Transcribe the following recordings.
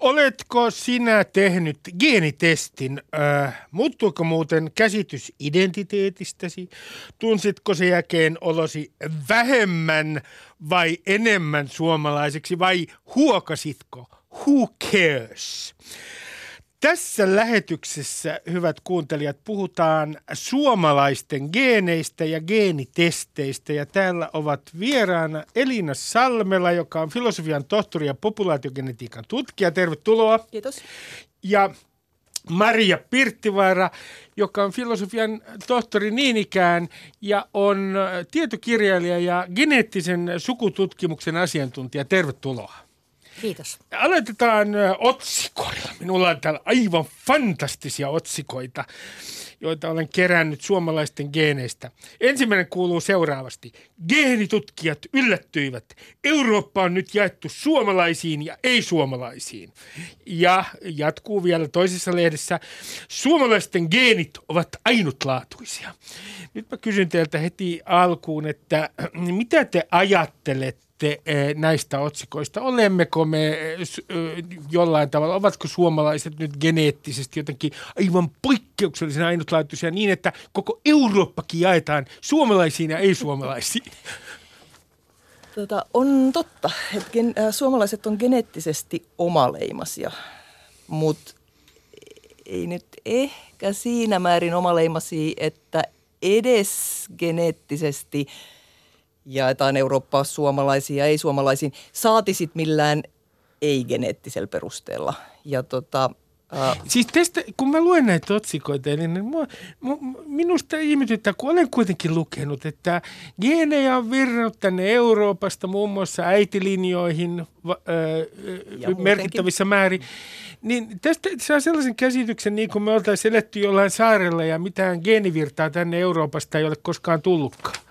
Oletko sinä tehnyt geenitestin? Äh, muuttuuko muuten käsitys identiteetistäsi? Tunsitko sen jälkeen olosi vähemmän vai enemmän suomalaiseksi vai huokasitko? Who cares? Tässä lähetyksessä, hyvät kuuntelijat, puhutaan suomalaisten geeneistä ja geenitesteistä. Ja täällä ovat vieraana Elina Salmela, joka on filosofian tohtori ja populaatiogenetiikan tutkija. Tervetuloa. Kiitos. Ja Maria Pirttivaara, joka on filosofian tohtori niin ikään ja on tietokirjailija ja geneettisen sukututkimuksen asiantuntija. Tervetuloa. Kiitos. Aloitetaan otsikoilla. Minulla on täällä aivan fantastisia otsikoita, joita olen kerännyt suomalaisten geeneistä. Ensimmäinen kuuluu seuraavasti. Geenitutkijat yllättyivät. Eurooppa on nyt jaettu suomalaisiin ja ei-suomalaisiin. Ja jatkuu vielä toisessa lehdessä. Suomalaisten geenit ovat ainutlaatuisia. Nyt mä kysyn teiltä heti alkuun, että mitä te ajattelette sitten eh, näistä otsikoista? Olemmeko me eh, eh, jollain tavalla, ovatko suomalaiset nyt geneettisesti jotenkin aivan poikkeuksellisen ainutlaatuisia niin, että koko Eurooppakin jaetaan suomalaisiin ja ei-suomalaisiin? Tota, on totta, että gen, äh, suomalaiset on geneettisesti omaleimasia, mutta ei nyt ehkä siinä määrin omaleimasia, että edes geneettisesti – jaetaan Eurooppaa suomalaisiin ja ei-suomalaisiin, saatisit millään ei-geneettisellä perusteella. Ja tota, Uh. Siis tästä, kun mä luen näitä otsikoita, niin mua, minusta ihmetyttää, kun olen kuitenkin lukenut, että geenejä on virrannut tänne Euroopasta muun muassa äitilinjoihin va, ö, merkittävissä määrin. Niin tästä saa sellaisen käsityksen, niin kuin me oltaisiin eletty jollain saarella ja mitään geenivirtaa tänne Euroopasta ei ole koskaan tullutkaan.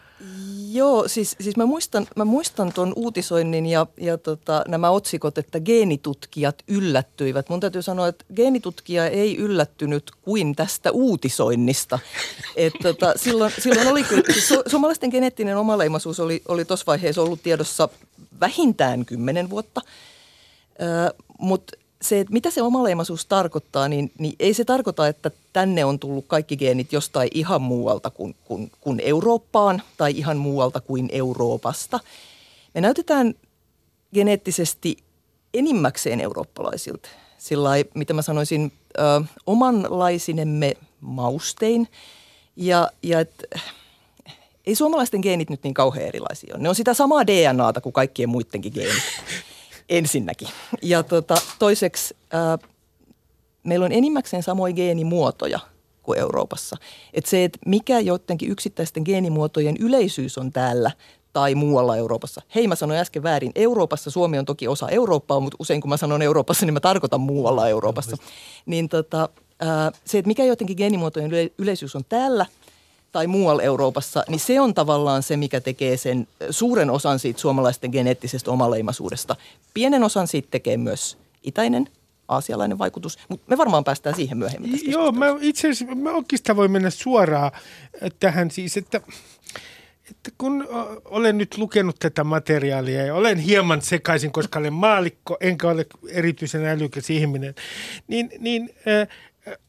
Joo, siis, siis mä muistan, mä muistan tuon uutisoinnin ja, ja tota, nämä otsikot, että geenitutkijat yllättyivät. Mun täytyy sanoa, että geenitutkija ei yllättynyt kuin tästä uutisoinnista. Et, tota, silloin, silloin oli kyllä, siis su, suomalaisten geneettinen omaleimaisuus oli, oli tuossa vaiheessa ollut tiedossa vähintään kymmenen vuotta. Mutta se, että mitä se omaleimaisuus tarkoittaa, niin, niin ei se tarkoita, että tänne on tullut kaikki geenit jostain ihan muualta kuin, kuin, kuin Eurooppaan tai ihan muualta kuin Euroopasta. Me näytetään geneettisesti enimmäkseen eurooppalaisilta. Sillä mitä mä sanoisin, ö, omanlaisinemme maustein. Ja, ja et, ei suomalaisten geenit nyt niin kauhean erilaisia ole. Ne on sitä samaa DNAta kuin kaikkien muidenkin geenit ensinnäkin. Ja tota, toiseksi ää, meillä on enimmäkseen samoja geenimuotoja kuin Euroopassa. Et se, että mikä joidenkin yksittäisten geenimuotojen yleisyys on täällä tai muualla Euroopassa. Hei, mä sanoin äsken väärin. Euroopassa Suomi on toki osa Eurooppaa, mutta usein kun mä sanon Euroopassa, niin mä tarkoitan muualla Euroopassa. Niin tota, ää, se, että mikä joidenkin geenimuotojen yleisyys on täällä – tai muualla Euroopassa, niin se on tavallaan se, mikä tekee sen suuren osan siitä suomalaisten geneettisestä omaleimaisuudesta. Pienen osan siitä tekee myös itäinen aasialainen vaikutus, mutta me varmaan päästään siihen myöhemmin tästä Joo, mä itse asiassa mä oikeastaan voin mennä suoraan tähän siis, että että kun olen nyt lukenut tätä materiaalia ja olen hieman sekaisin, koska olen maalikko, enkä ole erityisen älykäs ihminen, niin, niin äh,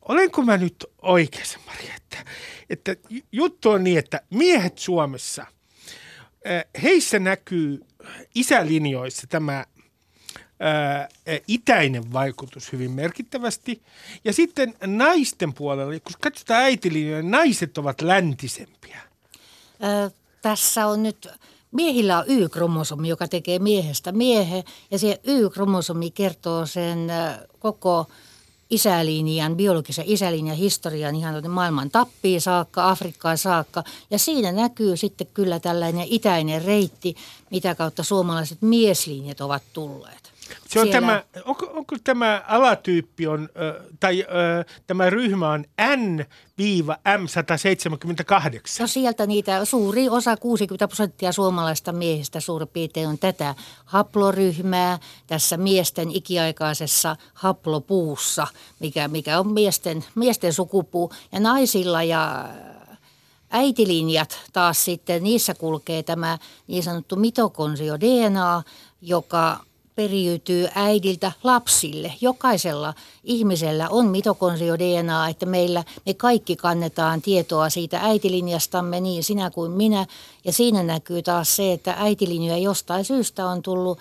olenko mä nyt oikeassa, Maria, että, että juttu on niin, että miehet Suomessa, heissä näkyy isälinjoissa tämä ää, itäinen vaikutus hyvin merkittävästi. Ja sitten naisten puolella, kun katsotaan äitilinjoja, naiset ovat läntisempiä. Ö, tässä on nyt, miehillä on Y-kromosomi, joka tekee miehestä miehen. Ja se Y-kromosomi kertoo sen koko isälinjan, biologisen isälinjan historian ihan maailman tappiin saakka, Afrikkaan saakka. Ja siinä näkyy sitten kyllä tällainen itäinen reitti, mitä kautta suomalaiset mieslinjat ovat tulleet. Se on tämä, onko, onko tämä alatyyppi on, tai tämä ryhmä on N-M178? No sieltä niitä suuri osa, 60 prosenttia suomalaista miehistä suurin piirtein on tätä haploryhmää tässä miesten ikiaikaisessa haplopuussa, mikä, mikä on miesten, miesten sukupuu. Ja naisilla ja äitilinjat taas sitten, niissä kulkee tämä niin sanottu mitokonsio DNA, joka periytyy äidiltä lapsille. Jokaisella ihmisellä on mitokondrio-DNA, että meillä me kaikki kannetaan tietoa siitä äitilinjastamme, niin sinä kuin minä. Ja siinä näkyy taas se, että äitilinjoja jostain syystä on tullut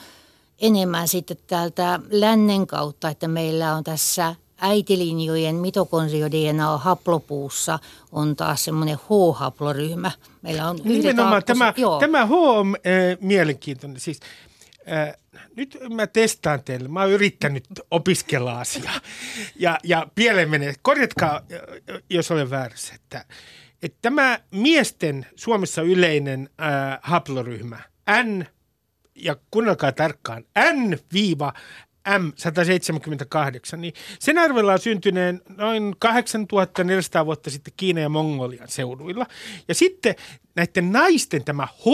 enemmän sitten täältä lännen kautta, että meillä on tässä äitilinjojen mitokondrio-DNA haplopuussa on taas semmoinen H-haploryhmä. Meillä on Nimenomaan tämä, tämä H on äh, mielenkiintoinen. Siis, äh, nyt mä testaan teille. Mä oon yrittänyt opiskella asiaa. Ja, ja pieleen menee. Korjatkaa, jos olen väärässä. Että, että tämä miesten Suomessa yleinen äh, haploryhmä, N, ja kuunnelkaa tarkkaan, N-M178, niin sen arvellaan syntyneen noin 8400 vuotta sitten Kiina ja Mongolian seuduilla. Ja sitten näiden naisten tämä H,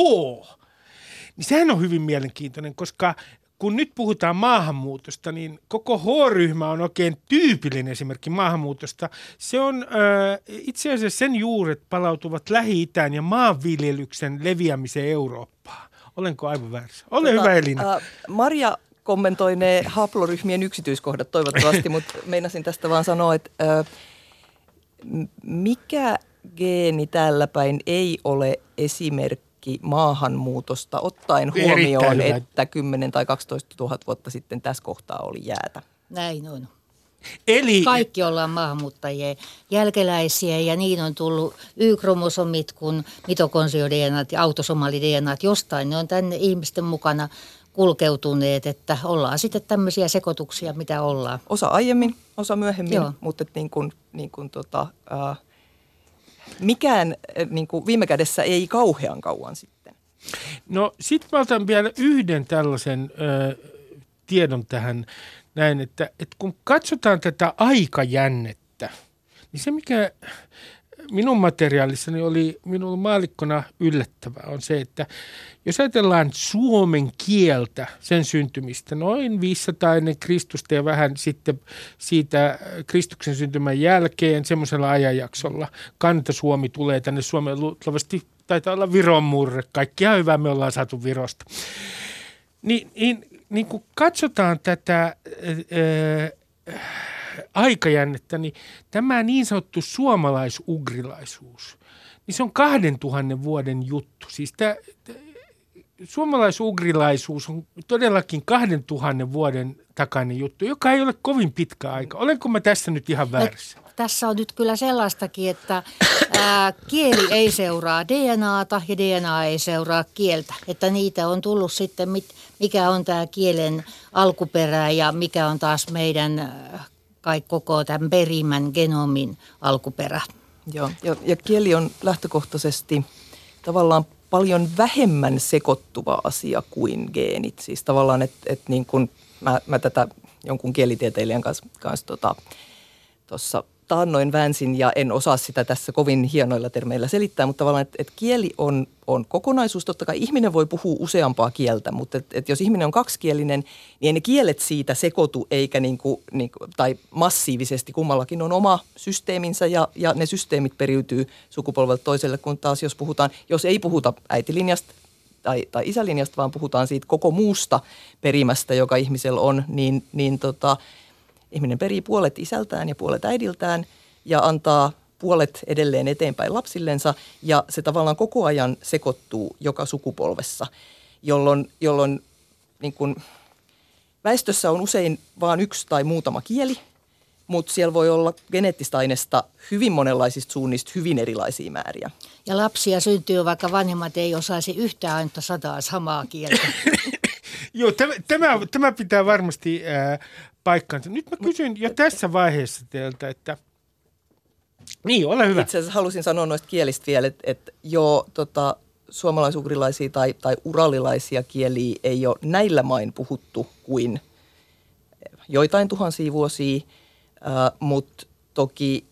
niin sehän on hyvin mielenkiintoinen, koska kun nyt puhutaan maahanmuutosta, niin koko H-ryhmä on oikein tyypillinen esimerkki maahanmuutosta. Se on äh, itse asiassa sen juuret palautuvat Lähi-Itään ja maanviljelyksen leviämiseen Eurooppaan. Olenko aivan väärässä? Ole tota, hyvä Elina. Äh, Maria kommentoi ne haploryhmien yksityiskohdat toivottavasti, mutta meinasin tästä vaan sanoa, että äh, mikä geeni täällä päin ei ole esimerkki esimerkki maahanmuutosta, ottaen huomioon, että 10 tai 12 000 vuotta sitten tässä kohtaa oli jäätä. Näin on. Eli... Kaikki ollaan maahanmuuttajien jälkeläisiä ja niin on tullut Y-kromosomit kuin mitokondriodNAt ja autosomalidNAt jostain. Ne on tänne ihmisten mukana kulkeutuneet, että ollaan sitten tämmöisiä sekoituksia, mitä ollaan. Osa aiemmin, osa myöhemmin, Joo. mutta niin kuin, niin kuin tota, äh, mikään eh, niin kuin viime kädessä ei kauhean kauan sitten. No sitten mä otan vielä yhden tällaisen ö, tiedon tähän näin, että, että kun katsotaan tätä aikajännettä, niin se mikä minun materiaalissani oli minulla maalikkona yllättävää on se, että jos ajatellaan suomen kieltä, sen syntymistä, noin 500 ennen Kristusta ja vähän sitten siitä Kristuksen syntymän jälkeen semmoisella ajanjaksolla Kanta-Suomi tulee tänne Suomeen luultavasti taitaa olla Viron murre. Kaikkia hyvää me ollaan saatu Virosta. Niin, niin, niin kun katsotaan tätä... Ää, aikajännettä, niin tämä niin sanottu suomalaisugrilaisuus, niin se on kahden tuhannen vuoden juttu. Siis tämä, suomalaisugrilaisuus on todellakin kahden tuhannen vuoden takainen juttu, joka ei ole kovin pitkä aika. Olenko mä tässä nyt ihan väärässä? tässä on nyt kyllä sellaistakin, että ää, kieli ei seuraa DNAta ja DNA ei seuraa kieltä. Että niitä on tullut sitten, mikä on tämä kielen alkuperä ja mikä on taas meidän kai koko tämän perimän genomin alkuperä. Joo, ja, ja kieli on lähtökohtaisesti tavallaan paljon vähemmän sekoittuva asia kuin geenit. Siis tavallaan, että et niin kun mä, mä tätä jonkun kielitieteilijän kanssa, kanssa tota, taannoin väänsin ja en osaa sitä tässä kovin hienoilla termeillä selittää, mutta tavallaan, että, että kieli on, on kokonaisuus. Totta kai ihminen voi puhua useampaa kieltä, mutta että, että jos ihminen on kaksikielinen, niin ei ne kielet siitä sekoitu eikä niin kuin, niin kuin, tai massiivisesti. Kummallakin on oma systeeminsä ja, ja ne systeemit periytyy sukupolvelta toiselle, kun taas jos puhutaan, jos ei puhuta äitilinjasta, tai, tai isälinjasta, vaan puhutaan siitä koko muusta perimästä, joka ihmisellä on, niin, niin tota, ihminen perii puolet isältään ja puolet äidiltään ja antaa puolet edelleen eteenpäin lapsillensa ja se tavallaan koko ajan sekoittuu joka sukupolvessa, jolloin, jolloin niin kuin, väestössä on usein vain yksi tai muutama kieli, mutta siellä voi olla geneettistä aineesta hyvin monenlaisista suunnista hyvin erilaisia määriä. Ja lapsia syntyy, vaikka vanhemmat ei osaisi yhtään ainutta sataa samaa kieltä. Joo, tämä, tämä, tämä pitää varmasti äh, paikkansa. Nyt mä kysyn jo tässä vaiheessa teiltä, että niin, ole hyvä. Itse asiassa halusin sanoa noista kielistä vielä, että, että joo, tota, suomalaisugrilaisia tai, tai uralilaisia kieliä ei ole näillä main puhuttu kuin joitain tuhansia vuosia, äh, mutta toki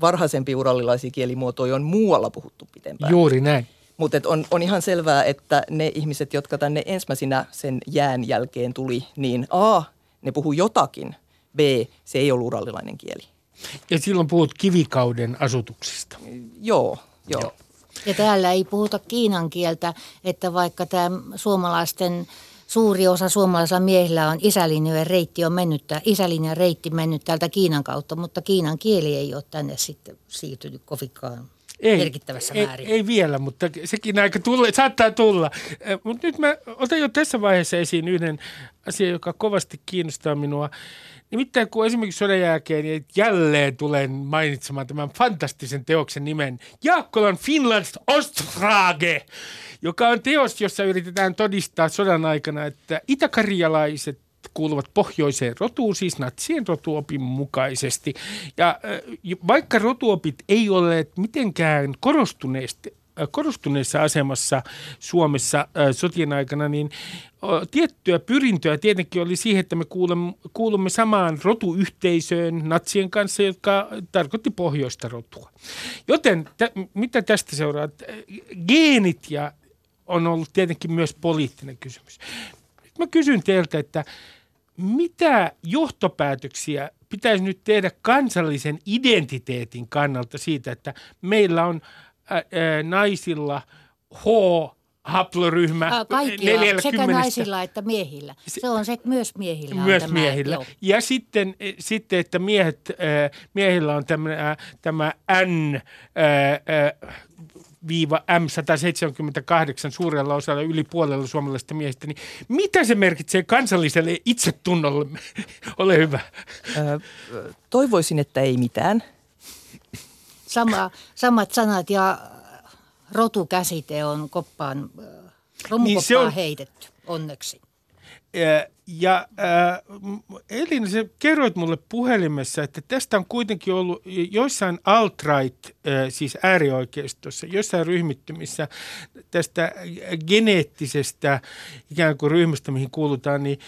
varhaisempi uralilaisia kielimuotoja on muualla puhuttu pitempään. Juuri näin. Mutta on, on ihan selvää, että ne ihmiset, jotka tänne ensimmäisenä sen jään jälkeen tuli, niin A, ne puhuu jotakin, B, se ei ollut urallilainen kieli. Ja silloin puhut kivikauden asutuksista. Joo, joo. joo. Ja täällä ei puhuta kiinan kieltä, että vaikka tämä suomalaisten suuri osa suomalaisilla miehillä on isälinjojen reitti on mennyt, isälinjan reitti mennyt täältä Kiinan kautta, mutta Kiinan kieli ei ole tänne sitten siirtynyt kovinkaan ei, merkittävässä ei, määrin. Ei vielä, mutta sekin aika tulla, saattaa tulla. Mutta nyt mä otan jo tässä vaiheessa esiin yhden asian, joka kovasti kiinnostaa minua. Nimittäin kun esimerkiksi sodan jälkeen niin jälleen tulen mainitsemaan tämän fantastisen teoksen nimen Jaakkolan Finlands Ostfrage, joka on teos, jossa yritetään todistaa sodan aikana, että itäkarjalaiset kuuluvat pohjoiseen rotuun, siis natsien rotuopin mukaisesti. Ja vaikka rotuopit ei ole mitenkään korostuneesti korostuneessa asemassa Suomessa sotien aikana, niin tiettyä pyrintöä tietenkin oli siihen, että me kuulumme, kuulumme samaan rotuyhteisöön natsien kanssa, jotka tarkoitti pohjoista rotua. Joten t- mitä tästä seuraa? Geenit ja on ollut tietenkin myös poliittinen kysymys. Nyt mä kysyn teiltä, että mitä johtopäätöksiä pitäisi nyt tehdä kansallisen identiteetin kannalta siitä, että meillä on naisilla H haploryhmä Kaikilla, 40. sekä naisilla että miehillä. Se on se myös miehillä. Myös tämä, miehillä. Joo. Ja sitten, e, sitten, että miehet, miehillä on tämä, tämä N viiva M178 suurella osalla yli puolella suomalaisista miehistä, niin mitä se merkitsee kansalliselle itsetunnolle? Ole hyvä. toivoisin, että ei mitään. Sama, samat sanat ja rotukäsite on koppaan, romukoppaan niin se on, heitetty, onneksi. Ja äh, Elina, sä kerroit mulle puhelimessa, että tästä on kuitenkin ollut joissain alt-right, äh, siis äärioikeistossa, joissain ryhmittymissä tästä geneettisestä ikään kuin ryhmästä, mihin kuulutaan, niin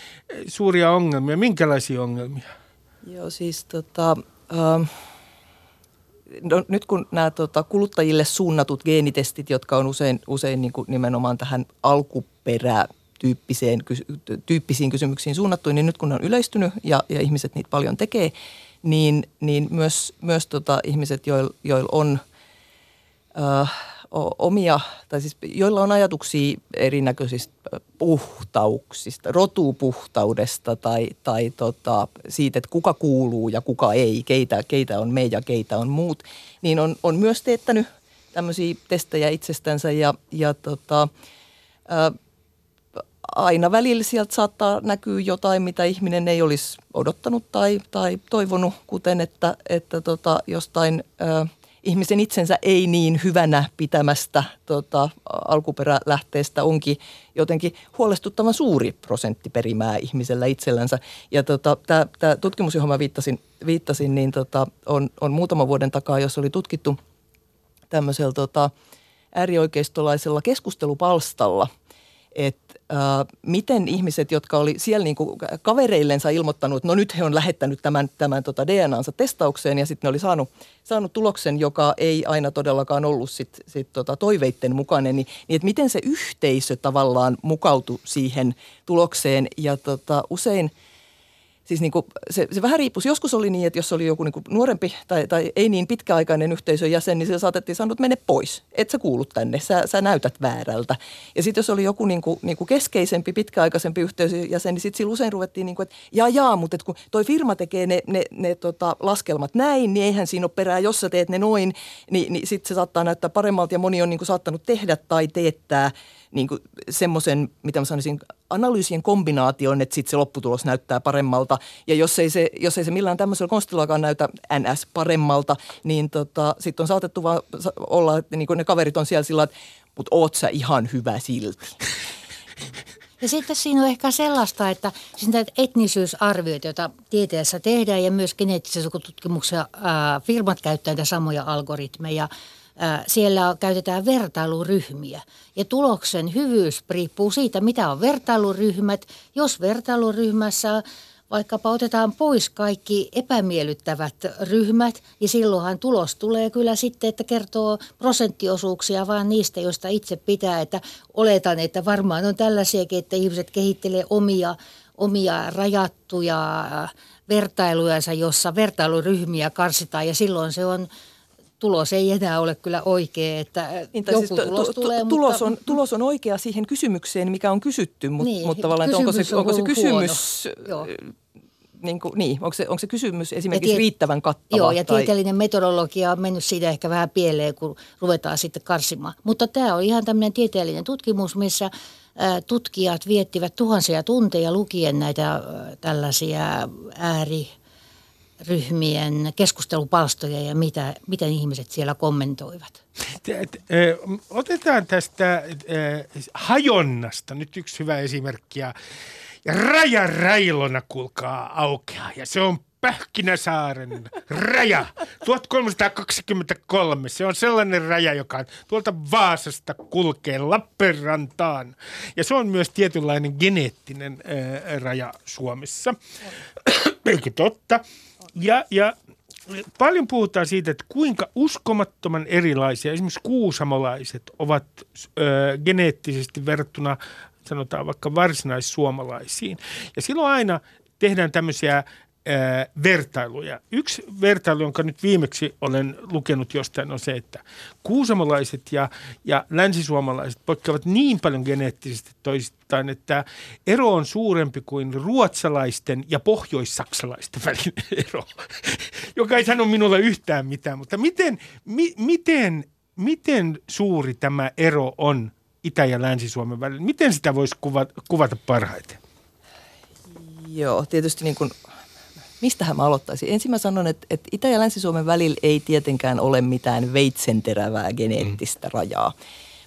suuria ongelmia. Minkälaisia ongelmia? Joo, siis tota... Äh no, nyt kun nämä tota, kuluttajille suunnatut geenitestit, jotka on usein, usein niin kuin nimenomaan tähän alkuperä tyyppiseen, tyyppisiin kysymyksiin suunnattu, niin nyt kun ne on yleistynyt ja, ja ihmiset niitä paljon tekee, niin, niin myös, myös tota, ihmiset, joilla joil on äh, omia, tai siis joilla on ajatuksia erinäköisistä puhtauksista, rotupuhtaudesta tai, tai tota, siitä, että kuka kuuluu ja kuka ei, keitä, keitä on me ja keitä on muut, niin on, on myös teettänyt tämmöisiä testejä itsestänsä ja, ja tota, aina välillä sieltä saattaa näkyä jotain, mitä ihminen ei olisi odottanut tai, tai toivonut, kuten että, että tota, jostain ö, ihmisen itsensä ei niin hyvänä pitämästä tota, alkuperälähteestä onkin jotenkin huolestuttavan suuri prosentti perimää ihmisellä itsellänsä. Ja tota, tämä tutkimus, johon mä viittasin, viittasin niin tota, on, on muutaman vuoden takaa, jos oli tutkittu tämmöisellä tota, äärioikeistolaisella keskustelupalstalla – että äh, miten ihmiset, jotka oli siellä niin kuin kavereillensa ilmoittanut, että no nyt he on lähettänyt tämän, tämän tota DNAnsa testaukseen ja sitten ne oli saanut, saanut tuloksen, joka ei aina todellakaan ollut sit, sit tota toiveitten mukainen, niin, niin että miten se yhteisö tavallaan mukautui siihen tulokseen? Ja tota, usein – siis niin kuin se, se vähän riippui. Joskus oli niin, että jos oli joku niin kuin nuorempi tai, tai ei niin pitkäaikainen yhteisön jäsen, niin se saatettiin sanoa, että mene pois. Et sä kuulu tänne, sä, sä näytät väärältä. Ja sitten jos oli joku niin kuin, niin kuin keskeisempi, pitkäaikaisempi yhteisön jäsen, niin sitten usein ruvettiin niin kuin, että jaa jaa, mutta kun toi firma tekee ne, ne, ne tota, laskelmat näin, niin eihän siinä ole perää, jos sä teet ne noin, niin, niin sitten se saattaa näyttää paremmalta ja moni on niin kuin saattanut tehdä tai teettää – niin semmoisen, mitä mä sanoisin, analyysien kombinaation, että sitten se lopputulos näyttää paremmalta. Ja jos ei se, jos ei se millään tämmöisellä konstillakaan näytä NS paremmalta, niin tota, sitten on saatettu vaan olla, että niin ne kaverit on siellä sillä että mutta oot sä ihan hyvä silti. Ja sitten siinä on ehkä sellaista, että näitä etnisyysarvioita, joita tieteessä tehdään ja myös geneettisessä tutkimuksessa firmat käyttävät samoja algoritmeja – siellä käytetään vertailuryhmiä. Ja tuloksen hyvyys riippuu siitä, mitä on vertailuryhmät. Jos vertailuryhmässä vaikkapa otetaan pois kaikki epämiellyttävät ryhmät, ja silloinhan tulos tulee kyllä sitten, että kertoo prosenttiosuuksia vaan niistä, joista itse pitää. Että oletan, että varmaan on tällaisiakin, että ihmiset kehittelee omia, omia rajattuja vertailujansa, jossa vertailuryhmiä karsitaan, ja silloin se on tulos ei enää ole kyllä oikea, että Niin, joku siis tulos tu- tu- tulee, tulos, mutta... on, tulos on oikea siihen kysymykseen, mikä on kysytty, mutta, Niin, mutta tavallaan, että onko se, kysymys on onko se kysymys, huono. niin, kuin, niin onko, se, onko se kysymys esimerkiksi tie- riittävän kattava? Joo, ja tai, tieteellinen metodologia on mennyt siitä ehkä vähän pieleen, kun ruvetaan sitten karsimaan. Mutta tämä on ihan tämmöinen tieteellinen tutkimus, missä ää, tutkijat viettivät tuhansia tunteja lukien näitä tällaisia ääriryhmien keskustelupalstoja ja mitä, miten ihmiset siellä kommentoivat. Otetaan tästä hajonnasta nyt yksi hyvä esimerkki. Ja ja raja railona, kuulkaa, aukeaa. Ja se on Pähkinäsaaren raja 1323. Se on sellainen raja, joka tuolta Vaasasta kulkee Lappeenrantaan. Ja se on myös tietynlainen geneettinen ää, raja Suomessa. Eikö totta? Ja, ja paljon puhutaan siitä, että kuinka uskomattoman erilaisia esimerkiksi kuusamolaiset ovat ö, geneettisesti verrattuna sanotaan vaikka varsinaissuomalaisiin. Ja silloin aina tehdään tämmöisiä ää, vertailuja. Yksi vertailu, jonka nyt viimeksi olen lukenut jostain, on se, että kuusamolaiset ja, ja länsisuomalaiset poikkeavat niin paljon geneettisesti toisistaan, että ero on suurempi kuin ruotsalaisten ja pohjoissaksalaisten välinen ero, joka ei sano minulle yhtään mitään. Mutta miten, mi, miten, miten suuri tämä ero on Itä- ja Länsi-Suomen välillä? Miten sitä voisi kuvata, kuvata parhaiten? Joo, tietysti niin kuin, mistähän mä aloittaisin? Ensin mä sanon, että, että Itä- ja Länsi-Suomen välillä ei tietenkään ole mitään veitsenterävää geneettistä mm. rajaa.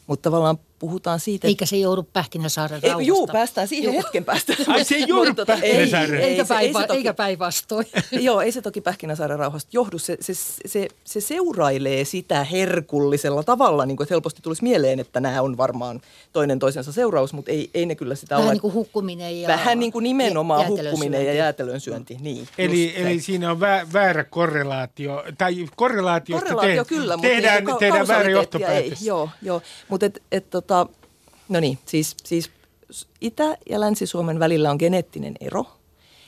Mutta tavallaan puhutaan siitä... Eikä se joudu Pähkinäsaaren ei, rauhasta. Juu, päästään siihen Joo. hetken päästä. Ai se ei joudu Mutta tota, Pähkinäsaaren. Eikä, se- päivä, se toki- eikä päinvastoin. Joo, ei se toki Pähkinäsaaren rauhasta johdu. Se, se, se, se seurailee sitä herkullisella tavalla, niin kuin, että helposti tulisi mieleen, että nämä on varmaan toinen toisensa seuraus, mutta ei, ei ne kyllä sitä Vähän ole. niin kuin hukkuminen ja Vähän niin kuin nimenomaan hukkuminen ja jäätelön syönti. Niin, Eli, eli siinä on vä, väärä korrelaatio, tai korrelaatiosta Korrelaatio te, kyllä, mutta tehdään, ka- tehdään väärä johtopäätös. Ei. Joo, joo. mutta et, et, tota, no niin, siis, siis Itä- ja Länsi-Suomen välillä on geneettinen ero.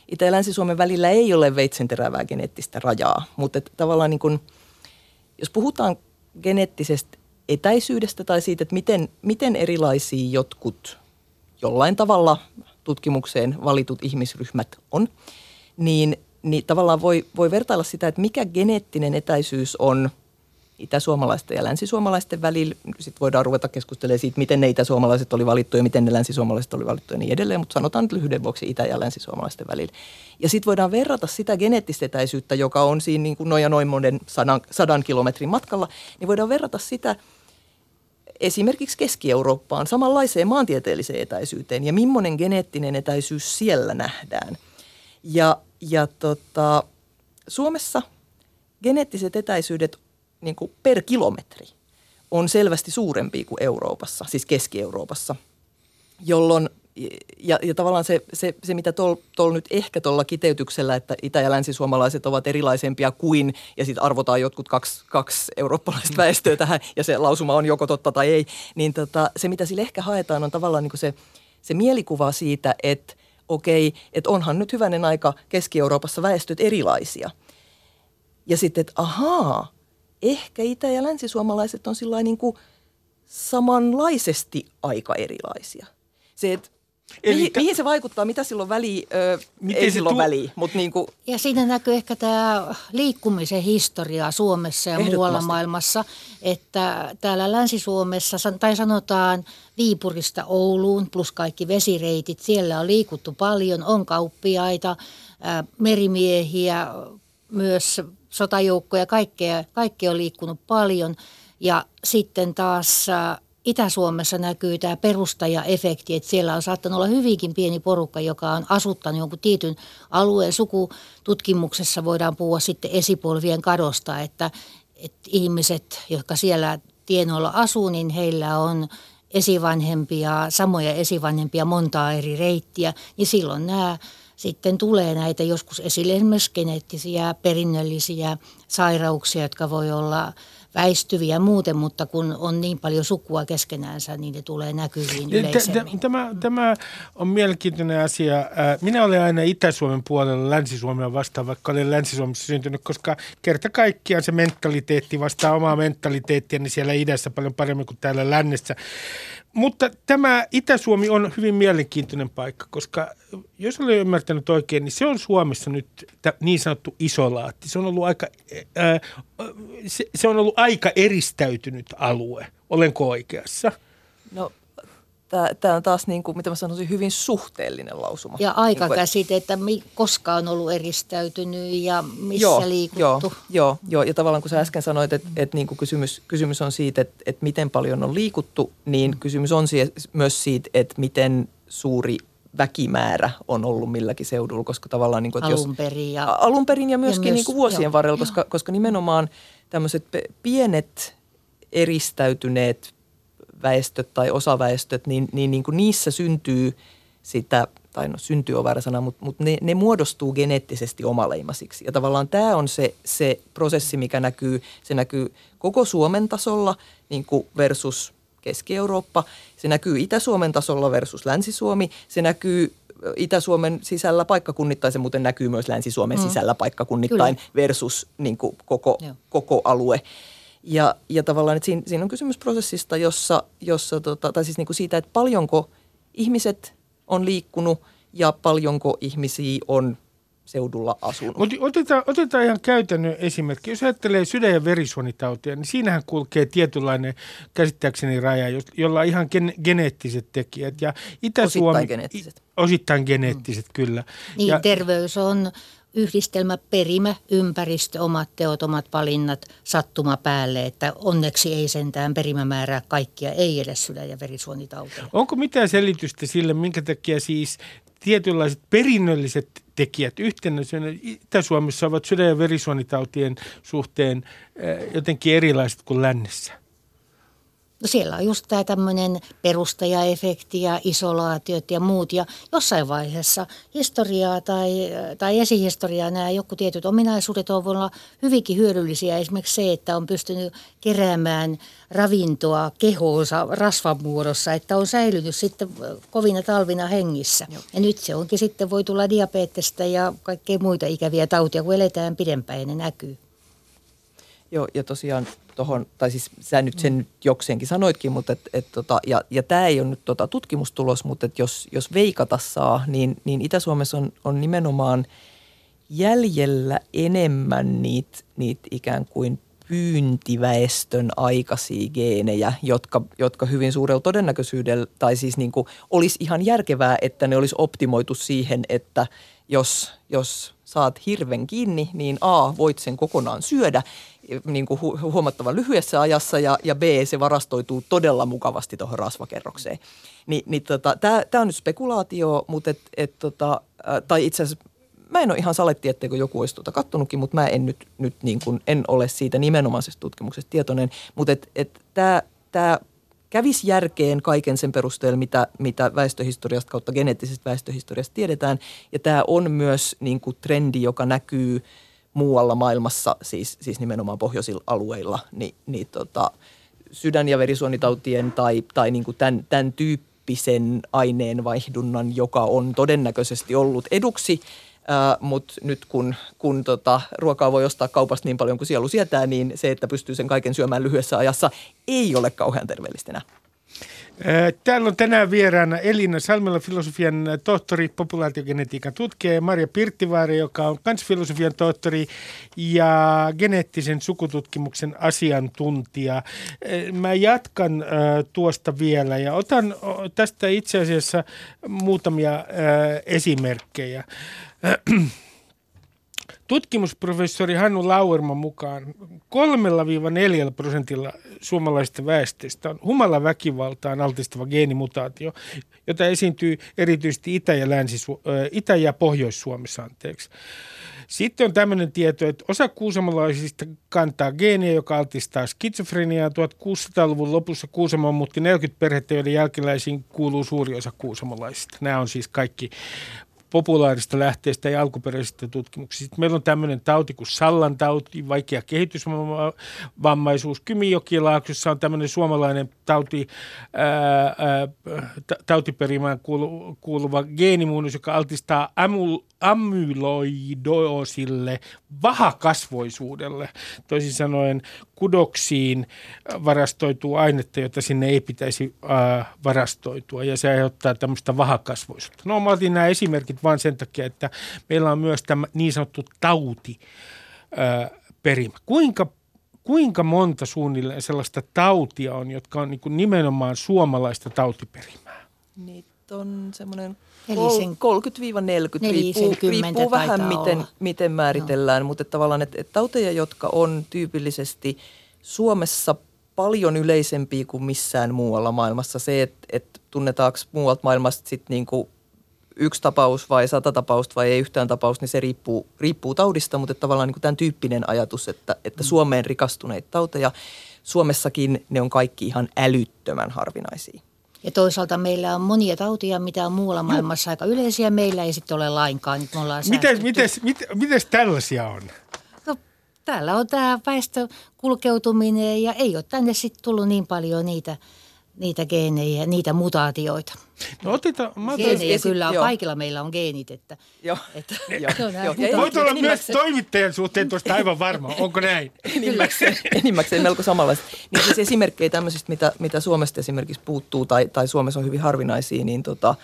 Itä- ja Länsi-Suomen välillä ei ole veitsenterävää geneettistä rajaa, mutta tavallaan niin kun, jos puhutaan geneettisestä etäisyydestä tai siitä, että miten, miten erilaisia jotkut jollain tavalla tutkimukseen valitut ihmisryhmät on, niin, niin tavallaan voi, voi vertailla sitä, että mikä geneettinen etäisyys on itäsuomalaisten ja länsisuomalaisten välillä. Sitten voidaan ruveta keskustelemaan siitä, miten ne itäsuomalaiset oli valittu ja miten ne länsisuomalaiset oli valittu ja niin edelleen, mutta sanotaan nyt lyhyen vuoksi itä- ja länsisuomalaisten välillä. Ja sitten voidaan verrata sitä geneettistä etäisyyttä, joka on siinä niin kuin noin ja noin monen sadan, sadan kilometrin matkalla, niin voidaan verrata sitä esimerkiksi Keski-Eurooppaan samanlaiseen maantieteelliseen etäisyyteen ja millainen geneettinen etäisyys siellä nähdään. Ja, ja tota, Suomessa geneettiset etäisyydet niin kuin per kilometri on selvästi suurempi kuin Euroopassa, siis Keski-Euroopassa, jolloin ja, ja tavallaan se, se, se mitä tuolla nyt ehkä tuolla kiteytyksellä, että itä- ja länsisuomalaiset ovat erilaisempia kuin, ja sitten arvotaan jotkut kaksi, kaksi eurooppalaista väestöä tähän, ja se lausuma on joko totta tai ei, niin tota, se mitä sille ehkä haetaan on tavallaan niin se, se mielikuva siitä, että okei, että onhan nyt hyvänen aika Keski-Euroopassa väestöt erilaisia. Ja sitten, että ahaa, ehkä itä- ja länsisuomalaiset on sillä niin kuin samanlaisesti aika erilaisia. Se, että Eli mihin, mihin se vaikuttaa, mitä silloin väliä, ö, Miten ei silloin tu- väliä, mutta niin kuin, Ja siinä näkyy ehkä tämä liikkumisen historia Suomessa ja muualla maailmassa, että täällä Länsi-Suomessa, san- tai sanotaan Viipurista Ouluun plus kaikki vesireitit, siellä on liikuttu paljon, on kauppiaita, merimiehiä, myös sotajoukkoja, kaikkea, kaikkea on liikkunut paljon. Ja sitten taas ää, Itä-Suomessa näkyy tämä perustajaefekti, että siellä on saattanut olla hyvinkin pieni porukka, joka on asuttanut jonkun tietyn alueen sukututkimuksessa. Voidaan puhua sitten esipolvien kadosta, että, että ihmiset, jotka siellä tienoilla asuu, niin heillä on esivanhempia, samoja esivanhempia, montaa eri reittiä, niin silloin nämä sitten tulee näitä joskus esille esimerkiksi geneettisiä, perinnöllisiä sairauksia, jotka voi olla väistyviä muuten, mutta kun on niin paljon sukua keskenäänsä, niin ne tulee näkyviin yleisemmin. Tämä, tämä on mielenkiintoinen asia. Minä olen aina Itä-Suomen puolella Länsi-Suomea vastaan, vaikka olen Länsi-Suomessa syntynyt, koska kerta kaikkiaan se mentaliteetti vastaa omaa mentaliteettia, niin siellä idässä paljon paremmin kuin täällä lännessä. Mutta tämä Itä-Suomi on hyvin mielenkiintoinen paikka, koska jos olen ymmärtänyt oikein, niin se on Suomessa nyt niin sanottu isolaatti. Se on ollut aika, ää, se, se on ollut aika eristäytynyt alue. Olenko oikeassa? No tämä on taas, niin kuin, mitä mä sanoisin, hyvin suhteellinen lausuma. Ja aikakäsite, että mi, koska on ollut eristäytynyt ja missä joo, liikuttu. Joo, joo, joo, ja tavallaan kun sä äsken sanoit, että, että niin kuin kysymys, kysymys on siitä, että, että miten paljon on liikuttu, niin kysymys on myös siitä, että miten suuri väkimäärä on ollut milläkin seudulla, koska tavallaan... Niin kuin, että alun perin ja, alun perin ja myöskin ja myös, niin kuin vuosien joo, varrella, koska, koska nimenomaan tämmöiset pienet eristäytyneet väestöt tai osaväestöt, niin, niin, niin kuin niissä syntyy sitä, tai no syntyy on väärä sana, mutta, mutta ne, ne muodostuu geneettisesti omaleimasiksi. Ja tavallaan tämä on se, se prosessi, mikä näkyy, se näkyy koko Suomen tasolla niin kuin versus Keski-Eurooppa. Se näkyy Itä-Suomen tasolla versus Länsi-Suomi. Se näkyy Itä-Suomen sisällä paikkakunnittain, se muuten näkyy myös Länsi-Suomen mm. sisällä paikkakunnittain Kyllä. versus niin kuin koko, koko alue. Ja, ja tavallaan, että siinä, siinä on kysymys prosessista, jossa, jossa tota, tai siis niin kuin siitä, että paljonko ihmiset on liikkunut ja paljonko ihmisiä on seudulla asunut. Mutta otetaan, otetaan ihan käytännön esimerkki. Jos ajattelee sydän- ja verisuonitautia, niin siinähän kulkee tietynlainen käsittääkseni raja, jolla on ihan gen, geneettiset tekijät. Ja Itä-Suomi, osittain geneettiset. Osittain geneettiset, mm. kyllä. Niin, ja, terveys on yhdistelmä, perimä, ympäristö, omat teot, omat valinnat, sattuma päälle, että onneksi ei sentään perimämäärää kaikkia, ei edes sydän- ja verisuonitauteja. Onko mitään selitystä sille, minkä takia siis tietynlaiset perinnölliset tekijät yhtenä Itä-Suomessa ovat sydän- ja verisuonitautien suhteen eh, jotenkin erilaiset kuin lännessä? No siellä on just tämä tämmöinen perustajaefekti ja isolaatiot ja muut. Ja jossain vaiheessa historiaa tai, tai esihistoriaa nämä joku tietyt ominaisuudet on olla hyvinkin hyödyllisiä. Esimerkiksi se, että on pystynyt keräämään ravintoa kehoonsa rasvan muodossa, että on säilynyt sitten kovina talvina hengissä. Joo. Ja nyt se onkin sitten, voi tulla diabetesta ja kaikkea muita ikäviä tautia, kun eletään pidempään ja ne näkyy. Joo, ja tosiaan tuohon, tai siis sä nyt sen nyt jokseenkin sanoitkin, mutta et, et tota, ja, ja tämä ei ole nyt tota tutkimustulos, mutta et jos, jos veikata saa, niin, niin Itä-Suomessa on, on nimenomaan jäljellä enemmän niitä niit ikään kuin pyyntiväestön aikaisia geenejä, jotka, jotka hyvin suurella todennäköisyydellä, tai siis niin kuin olisi ihan järkevää, että ne olisi optimoitu siihen, että jos, jos saat hirven kiinni, niin A, voit sen kokonaan syödä niin kuin hu- huomattavan lyhyessä ajassa ja, ja B, se varastoituu todella mukavasti tuohon rasvakerrokseen. Ni, niin tota, Tämä on nyt spekulaatio, mutta et, et tota, tai itse asiassa mä en ole ihan saletti, etteikö joku olisi tuota kattonutkin, mutta mä en nyt, nyt niin kuin, en ole siitä nimenomaisesta tutkimuksesta tietoinen. Mutta et, et tämä kävisi järkeen kaiken sen perusteella, mitä, mitä väestöhistoriasta kautta geneettisestä väestöhistoriasta tiedetään. Ja tämä on myös niin kuin trendi, joka näkyy muualla maailmassa, siis, siis nimenomaan pohjoisilla alueilla, niin, niin tota, sydän- ja verisuonitautien tai, tai niin kuin tämän, tämän tyyppisen aineenvaihdunnan, joka on todennäköisesti ollut eduksi – mutta nyt kun, kun tota, ruokaa voi ostaa kaupasta niin paljon kuin sielu sietää, niin se, että pystyy sen kaiken syömään lyhyessä ajassa, ei ole kauhean terveellistä Täällä on tänään vieraana Elina Salmela, filosofian tohtori, populaatiogenetiikan tutkija ja Maria Pirttivaari, joka on myös filosofian tohtori ja geneettisen sukututkimuksen asiantuntija. Mä jatkan tuosta vielä ja otan tästä itse asiassa muutamia esimerkkejä. Tutkimusprofessori Hannu Lauerman mukaan 3-4 prosentilla suomalaisesta väestöstä on humala väkivaltaan altistava geenimutaatio, jota esiintyy erityisesti Itä- ja, Länsi- Itä- ja Pohjois-Suomessa. Anteeksi. Sitten on tämmöinen tieto, että osa kuusamolaisista kantaa geeniä, joka altistaa skitsofreniaa. 1600-luvun lopussa Kuusamo muutti 40 perhettä, joiden jälkeläisiin kuuluu suuri osa kuusamolaisista. Nämä on siis kaikki populaarista lähteistä ja alkuperäisistä tutkimuksista. Sitten meillä on tämmöinen tauti kuin Sallan tauti, vaikea kehitysvammaisuus. Kymijokilaaksossa on tämmöinen suomalainen tauti, ää, ää, tautiperimään kuuluva geenimuunnus, joka altistaa amul, amyloidoosille, vahakasvoisuudelle. Toisin sanoen kudoksiin varastoituu ainetta, jota sinne ei pitäisi varastoitua ja se aiheuttaa tämmöistä vahakasvoisuutta. No mä otin nämä esimerkit vain sen takia, että meillä on myös tämä niin sanottu tauti perimä. Kuinka kuinka monta suunnilleen sellaista tautia on, jotka on niin nimenomaan suomalaista tautiperimää? Niitä on semmoinen 30-40, riippuu, riippuu vähän miten, miten määritellään, no. mutta että tavallaan että, että tauteja, jotka on tyypillisesti Suomessa paljon yleisempiä kuin missään muualla maailmassa. Se, että, että tunnetaanko muualta maailmasta sitten niin kuin yksi tapaus vai sata tapausta vai ei yhtään tapausta, niin se riippuu, riippuu taudista, mutta että tavallaan niin kuin tämän tyyppinen ajatus, että, että mm. Suomeen rikastuneita tauteja, Suomessakin ne on kaikki ihan älyttömän harvinaisia. Ja toisaalta meillä on monia tautia, mitä on muualla maailmassa aika yleisiä. Meillä ei sitten ole lainkaan. Nyt me ollaan mites, mites, mit, mites tällaisia on? No, täällä on tämä väestökulkeutuminen ja ei ole tänne sitten tullut niin paljon niitä – niitä geenejä, niitä mutaatioita. No otetaan, mä Geenejä esi- kyllä on, joo. kaikilla meillä on geenit. Että, joo. Että, joo. joo. Voit olla myös toimittajan suhteen tuosta aivan varma, onko näin? enimmäkseen, enimmäkseen melko samanlaista. Niin siis esimerkkejä tämmöisistä, mitä, mitä Suomesta esimerkiksi puuttuu tai, tai Suomessa on hyvin harvinaisia, niin tota,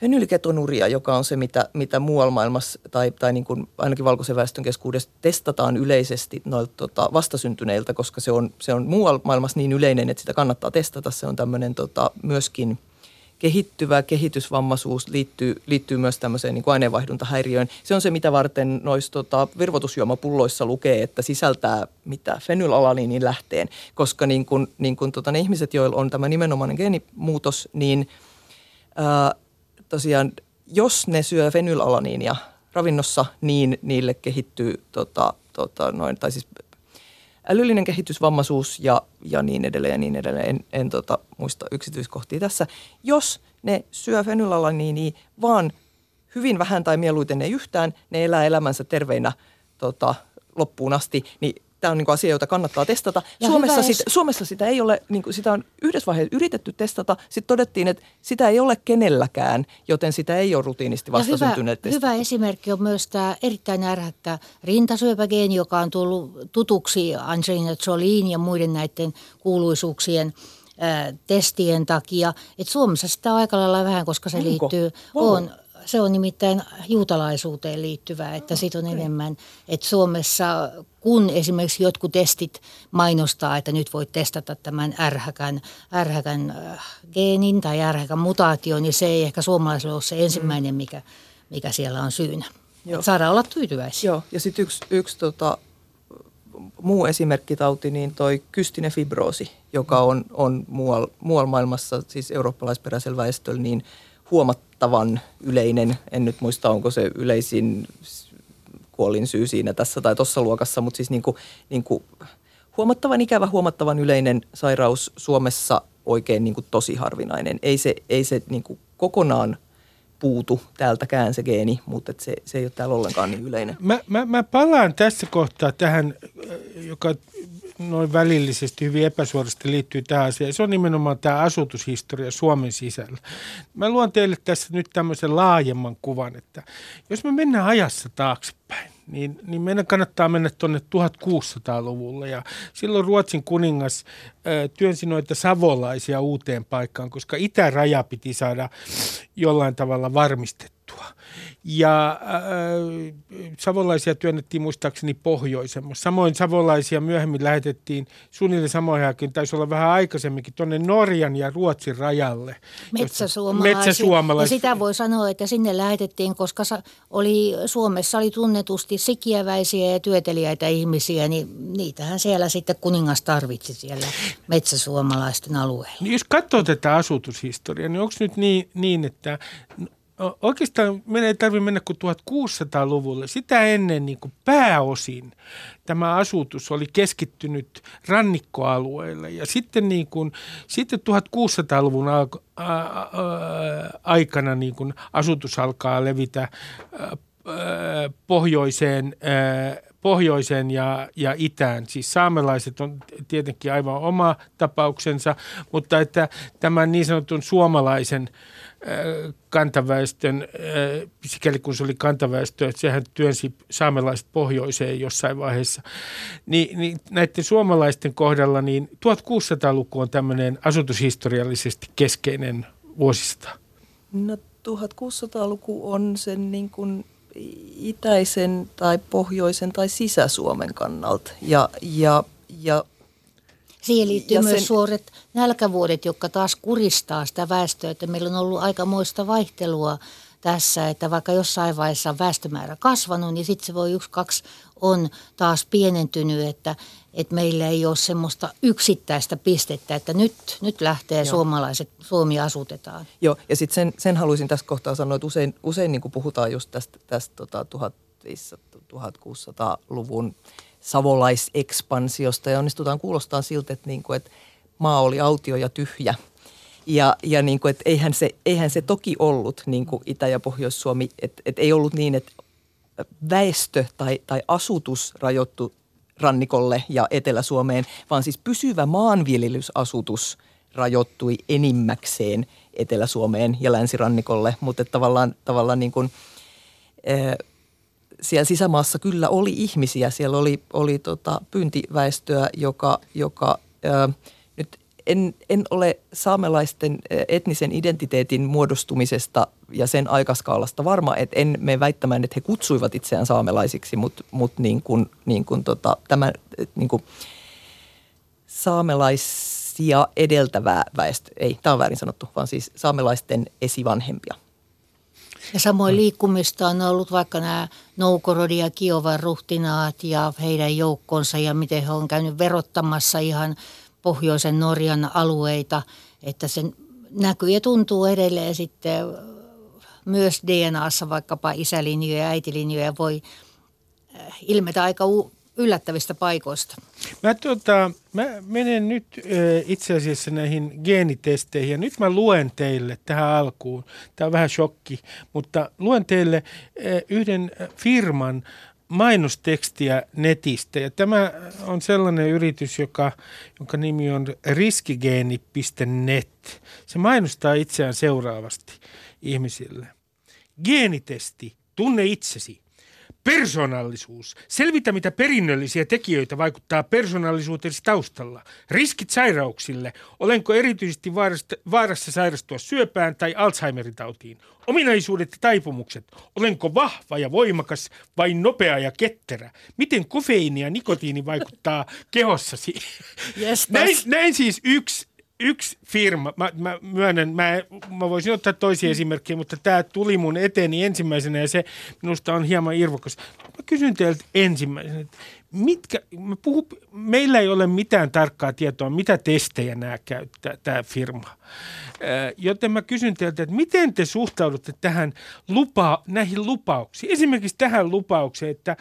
Fenylketonuria, joka on se, mitä, mitä muualla maailmassa tai, tai niin kuin ainakin valkoisen väestön keskuudessa testataan yleisesti noilta tota, vastasyntyneiltä, koska se on, se on muualla maailmassa niin yleinen, että sitä kannattaa testata. Se on tämmöinen tota, myöskin kehittyvä kehitysvammaisuus liittyy, liittyy myös tämmöiseen niin kuin aineenvaihduntahäiriöön. Se on se, mitä varten noissa tota, virvotusjuomapulloissa lukee, että sisältää mitä fenylalanin lähteen, koska niin kuin, niin kuin tota, ne ihmiset, joilla on tämä nimenomainen geenimuutos, niin tosiaan, jos ne syö fenylalaaniinia ravinnossa, niin niille kehittyy tota, tota, noin, tai siis älyllinen kehitysvammaisuus ja, ja niin edelleen ja niin edelleen. En, en tota, muista yksityiskohtia tässä. Jos ne syö fenylalaaniinia vaan hyvin vähän tai mieluiten ei yhtään, ne elää elämänsä terveinä tota, loppuun asti, niin tämä on niin asia, jota kannattaa testata. Suomessa, sit, Suomessa sitä ei ole, niin kuin sitä on yhdessä vaiheessa yritetty testata, sitten todettiin, että sitä ei ole kenelläkään, joten sitä ei ole rutiinisti vastasyntyneet hyvä, hyvä esimerkki on myös tämä erittäin ärhättä rintasyöpägeeni, joka on tullut tutuksi Angelina Jolien ja muiden näiden kuuluisuuksien testien takia. Et Suomessa sitä on aika lailla vähän, koska se Onko? liittyy, on, se on nimittäin juutalaisuuteen liittyvää, että no, siitä on enemmän. Että Suomessa, kun esimerkiksi jotkut testit mainostaa, että nyt voit testata tämän ärhäkän, ärhäkän geenin tai ärhäkän mutaation, niin se ei ehkä suomalaisille ole se ensimmäinen, mikä, mikä siellä on syynä. Joo. saadaan olla tyytyväisiä. Joo, ja sitten yksi, yksi tota, muu esimerkkitauti, niin toi kystinen fibroosi, joka on, on muualla, muualla maailmassa, siis eurooppalaisperäisellä väestöllä, niin – huomattavan yleinen. En nyt muista, onko se yleisin kuolin syy siinä tässä tai tuossa luokassa, mutta siis niin kuin, niin kuin huomattavan ikävä, huomattavan yleinen sairaus Suomessa oikein niin kuin tosi harvinainen. Ei se, ei se niin kuin kokonaan puutu täältäkään se geeni, mutta se, se ei ole täällä ollenkaan niin yleinen. Mä, mä, mä palaan tässä kohtaa tähän, joka noin välillisesti hyvin epäsuorasti liittyy tähän asiaan. Se on nimenomaan tämä asutushistoria Suomen sisällä. Mä luon teille tässä nyt tämmöisen laajemman kuvan, että jos me mennään ajassa taaksepäin, niin, niin meidän kannattaa mennä tuonne 1600-luvulle. Ja silloin Ruotsin kuningas ö, työnsi noita savolaisia uuteen paikkaan, koska itäraja piti saada jollain tavalla varmistettua. Ja äh, savolaisia työnnettiin muistaakseni pohjoisemmassa. Samoin savolaisia myöhemmin lähetettiin suunnilleen samoin aikaan, taisi olla vähän aikaisemminkin, tuonne Norjan ja Ruotsin rajalle. Metsäsuomalaisia. Ja sitä voi sanoa, että sinne lähetettiin, koska oli, Suomessa oli tunnetusti sikiäväisiä ja työtelijäitä ihmisiä, niin niitähän siellä sitten kuningas tarvitsi siellä metsäsuomalaisten alueella. Niin jos katsoo tätä asutushistoriaa, niin onko nyt niin, niin että oikeastaan meidän ei tarvitse mennä kuin 1600-luvulle. Sitä ennen niin kuin pääosin tämä asutus oli keskittynyt rannikkoalueille. Ja sitten, niin kuin, sitten 1600-luvun aikana niin kuin asutus alkaa levitä pohjoiseen, pohjoiseen ja, ja itään. Siis saamelaiset on tietenkin aivan oma tapauksensa, mutta että tämän niin sanotun suomalaisen kantaväestön, sikäli kun se oli kantaväestö, että sehän työnsi saamelaiset pohjoiseen jossain vaiheessa, niin, niin näiden suomalaisten kohdalla niin 1600-luku on tämmöinen asutushistoriallisesti keskeinen vuosista. No 1600-luku on sen niin kuin itäisen tai pohjoisen tai sisä-Suomen kannalta. Ja, ja, ja Siihen liittyy myös suoret nälkävuodet, jotka taas kuristaa sitä väestöä, että meillä on ollut aikamoista vaihtelua tässä, että vaikka jossain vaiheessa on väestömäärä kasvanut, niin sitten se voi yksi, kaksi on taas pienentynyt, että, että meillä ei ole semmoista yksittäistä pistettä, että nyt, nyt lähtee Joo. suomalaiset, Suomi asutetaan. Joo, ja sitten sen, sen haluaisin tässä kohtaa sanoa, että usein, usein niin puhutaan just tästä, tästä tota, 1600-luvun savolaisekspansiosta ja onnistutaan kuulostaa siltä, että, niin kuin, että maa oli autio ja tyhjä. Ja, ja niin kuin, että eihän, se, eihän se toki ollut niin kuin Itä- ja Pohjois-Suomi, että, että ei ollut niin, että väestö tai, tai asutus rajoittu rannikolle ja Etelä-Suomeen, vaan siis pysyvä maanviljelysasutus rajoittui enimmäkseen Etelä-Suomeen ja länsirannikolle, mutta tavallaan, tavallaan niin kuin, siellä sisämaassa kyllä oli ihmisiä. Siellä oli, oli tota pyyntiväestöä, joka, joka ää, nyt en, en ole saamelaisten etnisen identiteetin muodostumisesta ja sen aikaskaalasta varma, että en me väittämään, että he kutsuivat itseään saamelaisiksi, mutta mut niin kuin, niin kuin tota, tämä niin kuin saamelaisia edeltävää väestö, ei, tämä on väärin sanottu, vaan siis saamelaisten esivanhempia – ja samoin liikkumista on ollut vaikka nämä Noukorodi ja Kiovan ruhtinaat ja heidän joukkonsa ja miten he on käynyt verottamassa ihan pohjoisen Norjan alueita, että se näkyy ja tuntuu edelleen sitten myös DNAssa vaikkapa isälinjoja ja äitilinjoja voi äh, ilmetä aika yllättävistä paikoista. Mä, tota, mä menen nyt itse asiassa näihin geenitesteihin ja nyt mä luen teille tähän alkuun. Tämä on vähän shokki, mutta luen teille yhden firman mainostekstiä netistä. Ja tämä on sellainen yritys, joka, jonka nimi on riskigeeni.net. Se mainostaa itseään seuraavasti ihmisille. Geenitesti, tunne itsesi. Persoonallisuus. Selvitä, mitä perinnöllisiä tekijöitä vaikuttaa persoonallisuutesi taustalla. Riskit sairauksille. Olenko erityisesti vaarasta, vaarassa sairastua syöpään tai Alzheimerin tautiin? Ominaisuudet ja taipumukset. Olenko vahva ja voimakas vai nopea ja ketterä? Miten kofeiini ja nikotiini vaikuttaa kehossasi? Yes, näin, näin siis yksi yksi firma, mä, mä myönnän, mä, mä voisin ottaa toisia esimerkkejä, mutta tämä tuli mun eteeni ensimmäisenä ja se minusta on hieman irvokas. Mä kysyn teiltä ensimmäisenä, että mitkä, mä puhu, meillä ei ole mitään tarkkaa tietoa, mitä testejä nämä käyttää, tämä firma. Joten mä kysyn teiltä, että miten te suhtaudutte tähän lupa, näihin lupauksiin? Esimerkiksi tähän lupaukseen, että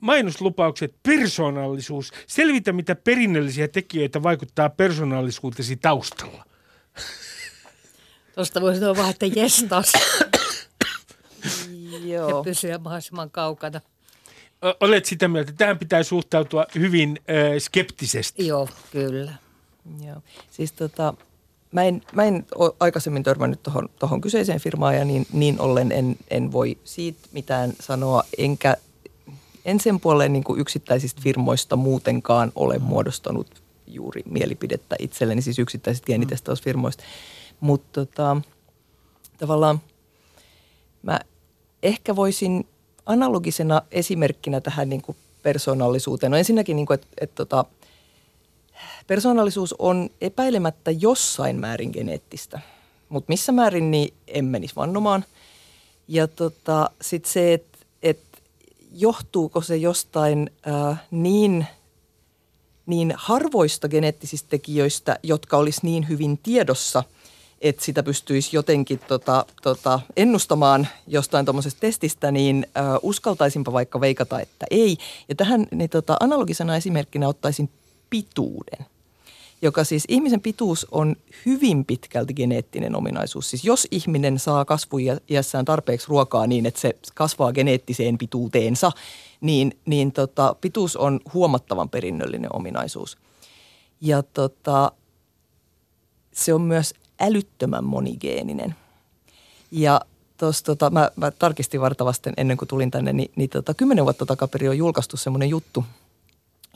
mainoslupaukset, persoonallisuus, selvitä mitä perinnöllisiä tekijöitä vaikuttaa persoonallisuutesi taustalla. Tuosta voisi sanoa vaan, että jestas. Joo. Ja pysyä mahdollisimman kaukana olet sitä mieltä, että tähän pitää suhtautua hyvin äh, skeptisesti. Joo, kyllä. Joo. Siis tota, mä en, mä en ole aikaisemmin törmännyt tuohon tohon kyseiseen firmaan ja niin, niin ollen en, en voi siitä mitään sanoa, enkä en sen puoleen niin kuin yksittäisistä firmoista muutenkaan ole mm. muodostanut juuri mielipidettä itselleni, siis yksittäisistä geenitestausfirmoista. Mutta tota, tavallaan mä ehkä voisin analogisena esimerkkinä tähän niin kuin persoonallisuuteen. No ensinnäkin, niin kuin, että, että tota, persoonallisuus on epäilemättä jossain määrin geneettistä, mutta missä määrin niin en menisi vannomaan. Ja tota, sitten se, että et johtuuko se jostain ää, niin, niin harvoista geneettisistä tekijöistä, jotka olisi niin hyvin tiedossa, että sitä pystyisi jotenkin tota, tota, ennustamaan jostain tuommoisesta testistä, niin ö, uskaltaisinpa vaikka veikata, että ei. Ja tähän niin tota, analogisena esimerkkinä ottaisin pituuden joka siis ihmisen pituus on hyvin pitkälti geneettinen ominaisuus. Siis jos ihminen saa kasvuiässään tarpeeksi ruokaa niin, että se kasvaa geneettiseen pituuteensa, niin, niin tota, pituus on huomattavan perinnöllinen ominaisuus. Ja tota, se on myös älyttömän monigeeninen. Ja tuossa tota, mä, mä tarkistin vartavasten ennen kuin tulin tänne, niin, niin tota, kymmenen vuotta takaperin on julkaistu semmoinen juttu,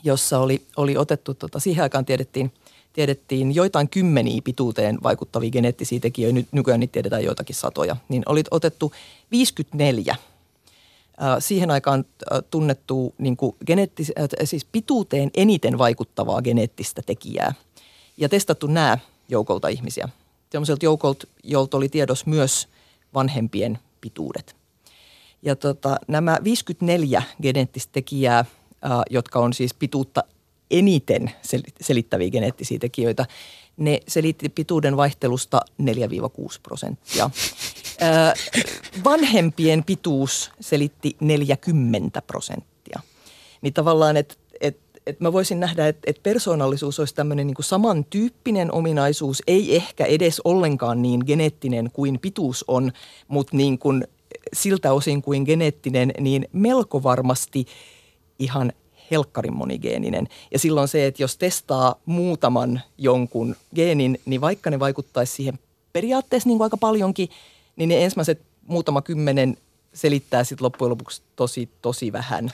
jossa oli, oli otettu, tota, siihen aikaan tiedettiin, tiedettiin joitain kymmeniä pituuteen vaikuttavia geneettisiä tekijöitä, nyt nykyään niitä tiedetään joitakin satoja, niin oli otettu 54 siihen aikaan tunnettu niin kuin geneettis, siis pituuteen eniten vaikuttavaa geneettistä tekijää ja testattu nämä joukolta ihmisiä. Sellaiselta joukolta, jolta oli tiedos myös vanhempien pituudet. Ja tota, nämä 54 geneettistä tekijää, jotka on siis pituutta eniten selittäviä geneettisiä tekijöitä, ne selitti pituuden vaihtelusta 4-6 prosenttia. vanhempien pituus selitti 40 prosenttia. Niin tavallaan, että et, et mä voisin nähdä, että et persoonallisuus olisi tämmöinen niinku samantyyppinen ominaisuus, ei ehkä edes ollenkaan niin geneettinen kuin pituus on, mutta niin kuin siltä osin kuin geneettinen, niin melko varmasti ihan helkkarin monigeeninen. Ja silloin se, että jos testaa muutaman jonkun geenin, niin vaikka ne vaikuttaisi siihen periaatteessa niin kuin aika paljonkin, niin ne ensimmäiset muutama kymmenen selittää sitten loppujen lopuksi tosi, tosi vähän.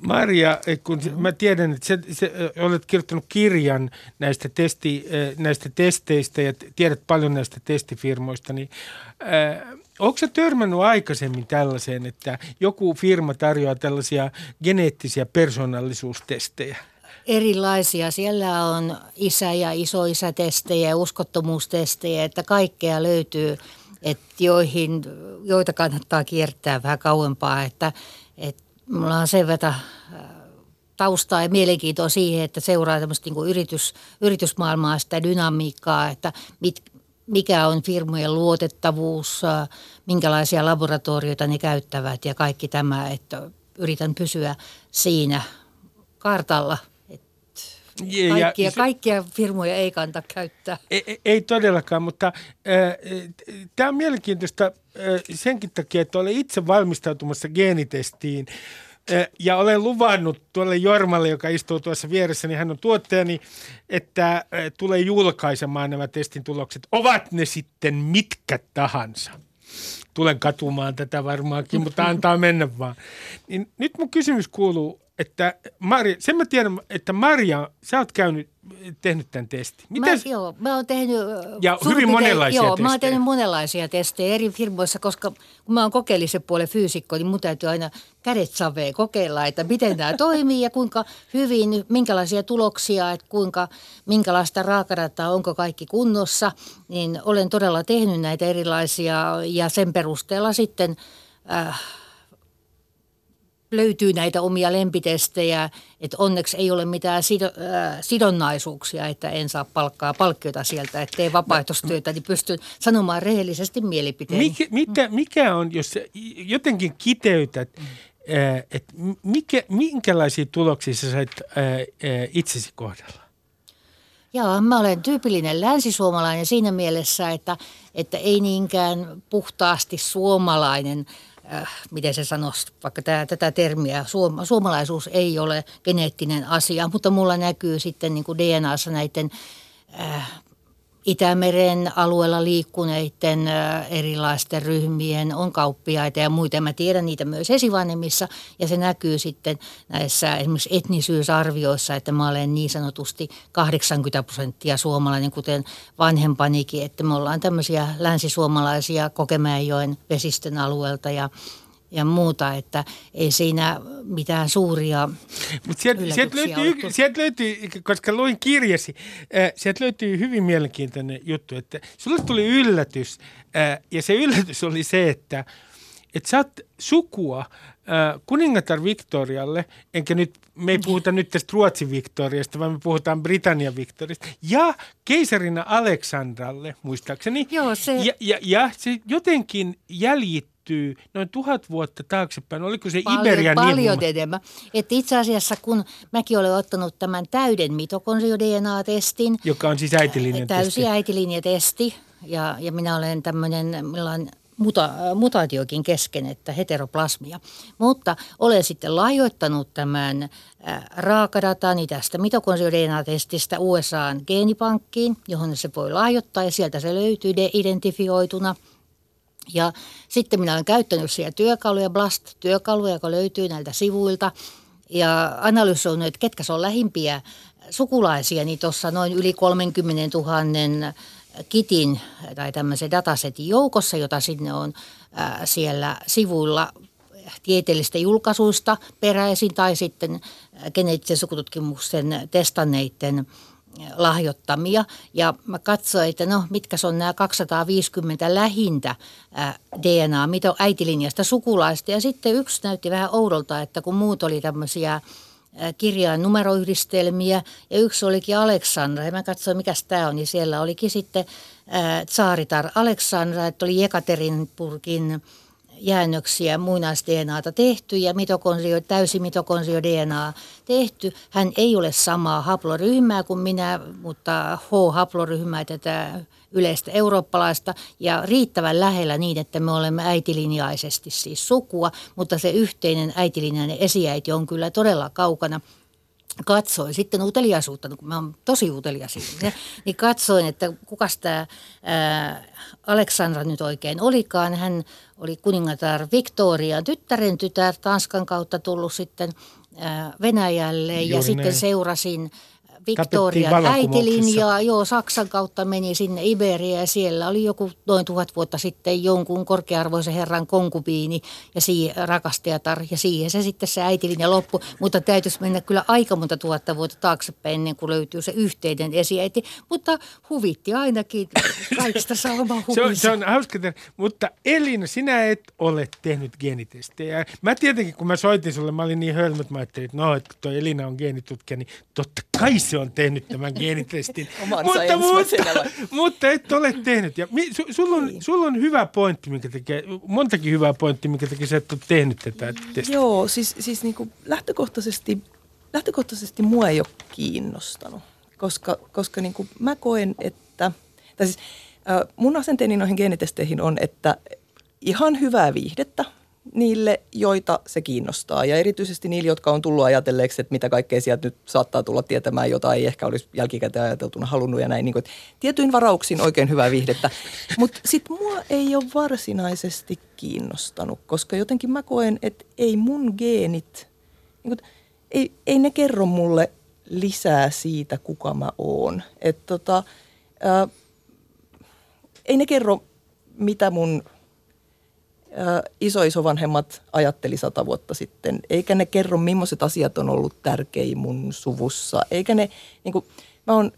Maria, kun mä tiedän, että sä, sä olet kirjoittanut kirjan näistä, testi, näistä testeistä ja tiedät paljon näistä testifirmoista, niin äh, Onko se törmännyt aikaisemmin tällaiseen, että joku firma tarjoaa tällaisia geneettisiä persoonallisuustestejä? Erilaisia. Siellä on isä- ja isoisätestejä uskottomuustestejä, että kaikkea löytyy, että joihin, joita kannattaa kiertää vähän kauempaa. Että, että mulla on sen verran äh, taustaa ja mielenkiintoa siihen, että seuraa tämmöistä niin yritys, yritysmaailmaa, sitä dynamiikkaa, että mit, mikä on firmojen luotettavuus, äh, minkälaisia laboratorioita ne käyttävät ja kaikki tämä, että yritän pysyä siinä kartalla. Ja, kaikkia, ja se, kaikkia firmoja ei kannata käyttää. Ei, e, ei todellakaan, mutta äh, tämä on mielenkiintoista äh, senkin takia, että olen itse valmistautumassa geenitestiin – ja olen luvannut tuolle Jormalle, joka istuu tuossa vieressä, niin hän on tuottajani, että tulee julkaisemaan nämä testin tulokset. Ovat ne sitten mitkä tahansa. Tulen katumaan tätä varmaankin, mutta antaa mennä vaan. Niin nyt mun kysymys kuuluu, että Maria, sen mä tiedän, että Maria, sä oot käynyt tehnyt tämän testin. Mites? Mä, joo, mä oon tehnyt... Ja hyvin monenlaisia joo, testejä. mä oon tehnyt monenlaisia testejä eri firmoissa, koska kun mä oon kokeellisen puolen fyysikko, niin mun täytyy aina kädet saveen kokeilla, että miten tämä toimii ja kuinka hyvin, minkälaisia tuloksia, että kuinka, minkälaista raakarataa, onko kaikki kunnossa. Niin olen todella tehnyt näitä erilaisia ja sen perusteella sitten... Äh, löytyy näitä omia lempitestejä, että onneksi ei ole mitään sido, äh, sidonnaisuuksia, että en saa palkkaa palkkiota sieltä, että tee vapaaehtoistyötä, niin pystyn sanomaan rehellisesti mielipiteen. Mikä, mikä, mikä on, jos jotenkin kiteytät, äh, että mikä, minkälaisia tuloksia sä sait äh, äh, itsesi kohdalla? Joo, mä olen tyypillinen länsisuomalainen siinä mielessä, että, että ei niinkään puhtaasti suomalainen – äh, miten se sanoisi, vaikka tämä, tätä termiä, suom, suomalaisuus ei ole geneettinen asia, mutta mulla näkyy sitten niin kuin DNAssa näiden äh, Itämeren alueella liikkuneiden erilaisten ryhmien on kauppiaita ja muita. Mä tiedän niitä myös esivanhemmissa ja se näkyy sitten näissä esimerkiksi etnisyysarvioissa, että mä olen niin sanotusti 80 prosenttia suomalainen, kuten vanhempanikin, että me ollaan tämmöisiä länsisuomalaisia Kokemäenjoen vesistön alueelta ja ja muuta, että ei siinä mitään suuria Mutta sieltä, sieltä, löytyy, sieltä löytyy, koska luin kirjasi, äh, sieltä löytyy hyvin mielenkiintoinen juttu, että sulle tuli yllätys äh, ja se yllätys oli se, että että sä oot sukua äh, kuningatar Victorialle, enkä nyt, me ei puhuta nyt tästä Ruotsin Victoriasta, vaan me puhutaan Britannian Victoriasta, ja keisarina Aleksandralle, muistaakseni. Joo, se... Ja, ja, ja se jotenkin jäljittyy noin tuhat vuotta taaksepäin. Oliko se paljon, Iberian Paljon nivuma? enemmän. Että itse asiassa kun mäkin olen ottanut tämän täyden mitokondrio-DNA-testin, Joka on siis äitilinjan täysi testi. äitilinjatesti ja, ja minä olen tämmöinen, meillä on muta, mutaatiokin kesken, että heteroplasmia. Mutta olen sitten lahjoittanut tämän ää, raakadatani tästä mitokondrio-DNA-testistä USAan geenipankkiin, johon se voi lahjoittaa ja sieltä se löytyy de-identifioituna. Ja sitten minä olen käyttänyt siellä työkaluja, Blast-työkaluja, joka löytyy näiltä sivuilta. Ja analysoinut, että ketkä se on lähimpiä sukulaisia, niin tuossa noin yli 30 000 kitin tai tämmöisen datasetin joukossa, jota sinne on siellä sivuilla tieteellistä julkaisuista peräisin tai sitten geneettisen sukututkimuksen testanneiden lahjoittamia. Ja mä katsoin, että no mitkä on nämä 250 lähintä DNA, mitä on äitilinjasta sukulaista. Ja sitten yksi näytti vähän oudolta, että kun muut oli tämmöisiä kirjaan numeroyhdistelmiä ja yksi olikin Aleksandra ja mä katsoin mikä tämä on, niin siellä olikin sitten ää, Tsaaritar Aleksandra, että oli Jekaterinburgin jäännöksiä muinais-DNAta tehty ja mitokondrio, täysi mitokondrio-DNA tehty. Hän ei ole samaa haploryhmää kuin minä, mutta H-haploryhmää tätä yleistä eurooppalaista ja riittävän lähellä niin, että me olemme äitilinjaisesti siis sukua, mutta se yhteinen äitilinjainen esiäiti on kyllä todella kaukana katsoin sitten uteliaisuutta, kun mä oon tosi utelias ihminen, niin katsoin, että kukas tämä Aleksandra nyt oikein olikaan. Hän oli kuningatar Victorian tyttären tytär, Tanskan kautta tullut sitten ää, Venäjälle ja Juuri sitten näin. seurasin Tapettiin Victorian vallankumouksessa. äitilinjaa, joo, Saksan kautta meni sinne Iberia ja siellä oli joku noin tuhat vuotta sitten jonkun korkearvoisen herran konkubiini ja siihen rakastajatar ja siihen se sitten se äitilinja loppu, mutta täytyisi mennä kyllä aika monta tuhatta vuotta taaksepäin ennen kuin löytyy se yhteinen esiäiti, mutta huvitti ainakin, kaikista saa oma Se on, se on hauska, mutta Elina, sinä et ole tehnyt geenitestejä. Mä tietenkin, kun mä soitin sulle, mä olin niin hölmö, että mä ajattelin, että no, että toi Elina on geenitutkija, niin totta kai se on tehnyt tämän geenitestin. Mutta, mutta, mutta et ole tehnyt. Ja mi, su, sulla, on, sulla on hyvä pointti, minkä tekee, montakin hyvää pointti, minkä tekee sä et ole tehnyt tätä testiä. Joo, siis, siis niin kuin lähtökohtaisesti, lähtökohtaisesti mua ei ole kiinnostanut, koska, koska niin kuin mä koen, että, tai siis äh, mun asenteeni noihin geenitesteihin on, että ihan hyvää viihdettä niille, joita se kiinnostaa. Ja erityisesti niille, jotka on tullut ajatelleeksi, että mitä kaikkea sieltä nyt saattaa tulla tietämään, jota ei ehkä olisi jälkikäteen ajateltuna halunnut ja näin. Niin kuin, että tietyin varauksin oikein hyvää viihdettä. Mutta sitten mua ei ole varsinaisesti kiinnostanut, koska jotenkin mä koen, että ei mun geenit, niin kuin, ei, ei ne kerro mulle lisää siitä, kuka mä oon. Et tota, ää, ei ne kerro, mitä mun isoisovanhemmat ajatteli sata vuotta sitten, eikä ne kerro, millaiset asiat on ollut tärkein mun suvussa, eikä ne, niin kuin, mä oon,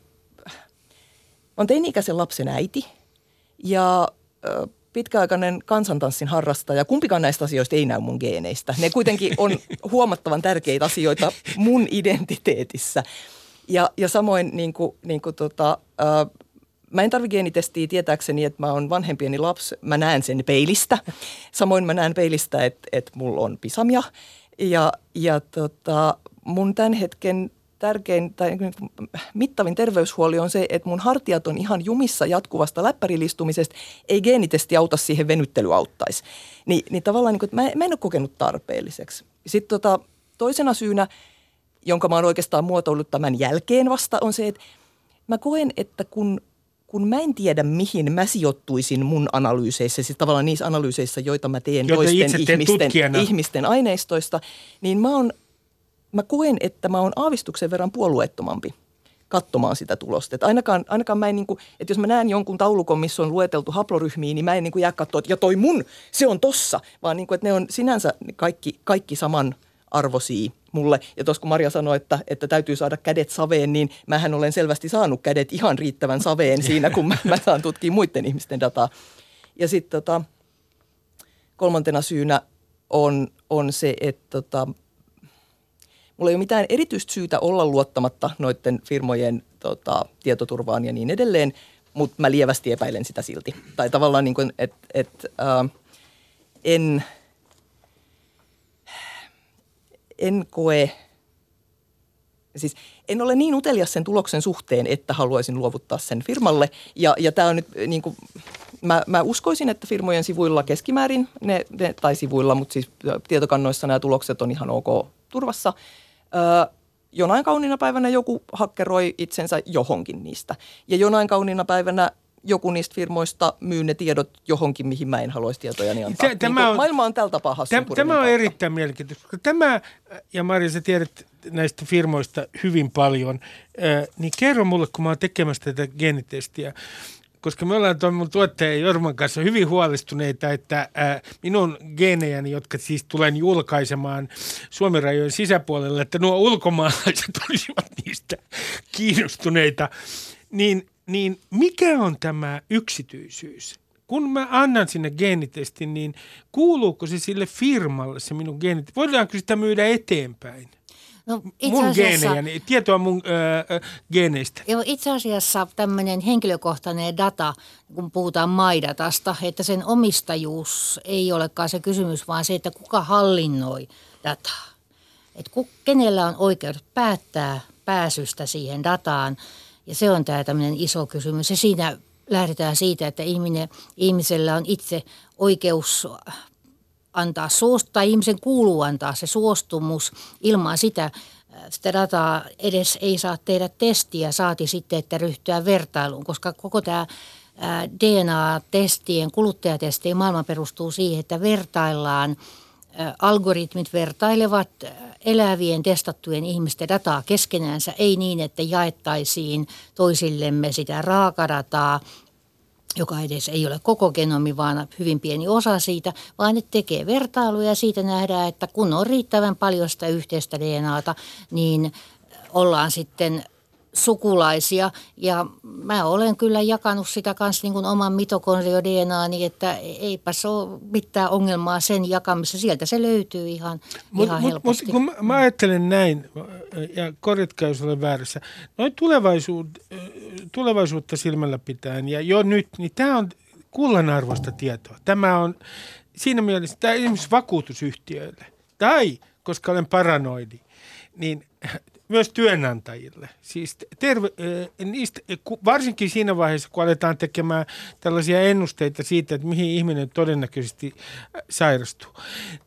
mä oon teini-ikäisen lapsen äiti ja ää, pitkäaikainen kansantanssin harrastaja. Kumpikaan näistä asioista ei näy mun geeneistä. Ne kuitenkin on huomattavan tärkeitä asioita mun identiteetissä. Ja, ja samoin niin kuin, niin kuin tota, ää, Mä en tarvi geenitestiä tietääkseni, että mä oon vanhempieni lapsi. Mä näen sen peilistä. Samoin mä näen peilistä, että, että mulla on pisamia. Ja, ja tota, mun tämän hetken tärkein tai mittavin terveyshuoli on se, että mun hartiat on ihan jumissa jatkuvasta läppärilistumisesta. Ei geenitesti auta siihen, venyttely auttaisi. Ni, niin tavallaan, niin kuin, että mä en ole kokenut tarpeelliseksi. Sitten tota, toisena syynä, jonka mä oon oikeastaan muotoillut tämän jälkeen vasta, on se, että mä koen, että kun kun mä en tiedä, mihin mä sijoittuisin mun analyyseissä, siis tavallaan niissä analyyseissä, joita mä teen Joita toisten ihmisten, tutkijana. ihmisten aineistoista, niin mä, on, mä koen, että mä oon aavistuksen verran puolueettomampi katsomaan sitä tulosta. Että ainakaan, ainakaan mä en, niin kuin, että jos mä näen jonkun taulukon, missä on lueteltu haploryhmiä, niin mä en niin kuin jää katsoa, että ja toi mun, se on tossa, vaan niin kuin, että ne on sinänsä kaikki, kaikki saman arvosia mulle. Ja tuossa kun Maria sanoi, että, että täytyy saada kädet saveen, niin mähän olen selvästi saanut kädet ihan riittävän saveen siinä, kun mä, mä saan tutkia muiden ihmisten dataa. Ja sitten tota, kolmantena syynä on, on se, että tota, mulla ei ole mitään erityistä syytä olla luottamatta noiden firmojen tota, tietoturvaan ja niin edelleen, mutta mä lievästi epäilen sitä silti. Tai tavallaan niin kuin, että et, äh, en, en koe, siis en ole niin utelias sen tuloksen suhteen, että haluaisin luovuttaa sen firmalle. Ja, ja tämä on nyt niin kuin, mä, mä uskoisin, että firmojen sivuilla keskimäärin, ne, ne, tai sivuilla, mutta siis tietokannoissa nämä tulokset on ihan ok turvassa. Öö, jonain kauniina päivänä joku hakkeroi itsensä johonkin niistä. Ja jonain kauniina päivänä joku niistä firmoista myy ne tiedot johonkin, mihin mä en haluaisi tietojani antaa. Tämä niin on, maailma on tällä tapaa hassun Tämä, tämä on erittäin mielenkiintoista. Tämä, ja Maria, sä tiedät näistä firmoista hyvin paljon, niin kerro mulle, kun mä oon tekemässä tätä geenitestiä, koska me ollaan tuon mun tuottaja Jorman kanssa hyvin huolestuneita, että ää, minun geenejäni, jotka siis tulen julkaisemaan Suomen rajojen sisäpuolella, että nuo ulkomaalaiset olisivat niistä kiinnostuneita, niin, niin mikä on tämä yksityisyys? kun mä annan sinne geenitestin, niin kuuluuko se sille firmalle se minun geenitesti? Voidaanko sitä myydä eteenpäin? No, itse mun asiassa, geenejä, tietoa mun öö, geeneistä. Joo, itse asiassa tämmöinen henkilökohtainen data, kun puhutaan maidatasta, että sen omistajuus ei olekaan se kysymys, vaan se, että kuka hallinnoi dataa. Että ku, kenellä on oikeus päättää pääsystä siihen dataan, ja se on tämä tämmöinen iso kysymys. Ja siinä lähdetään siitä, että ihminen, ihmisellä on itse oikeus antaa suost, tai ihmisen kuuluu antaa se suostumus. Ilman sitä sitä dataa edes ei saa tehdä testiä, saati sitten, että ryhtyä vertailuun, koska koko tämä DNA-testien, kuluttajatestien maailma perustuu siihen, että vertaillaan, algoritmit vertailevat elävien testattujen ihmisten dataa keskenäänsä, ei niin, että jaettaisiin toisillemme sitä raakadataa, joka edes ei ole koko genomi, vaan hyvin pieni osa siitä, vaan ne tekee vertailuja. Ja siitä nähdään, että kun on riittävän paljon sitä yhteistä DNAta, niin ollaan sitten sukulaisia ja mä olen kyllä jakanut sitä kanssa niin kuin oman mitokondrio-DNAni, että eipä se ole mitään ongelmaa sen jakamisessa. Sieltä se löytyy ihan, mut, ihan mut, helposti. Mutta kun mä, mä ajattelen näin, ja korjatkaa jos olen väärässä, noin tulevaisuud, tulevaisuutta silmällä pitäen ja jo nyt, niin tämä on kullanarvoista tietoa. Tämä on siinä mielessä, tämä esimerkiksi vakuutusyhtiöille tai, koska olen paranoidi, niin myös työnantajille. Siis terve, niistä, varsinkin siinä vaiheessa, kun aletaan tekemään tällaisia ennusteita siitä, että mihin ihminen todennäköisesti sairastuu.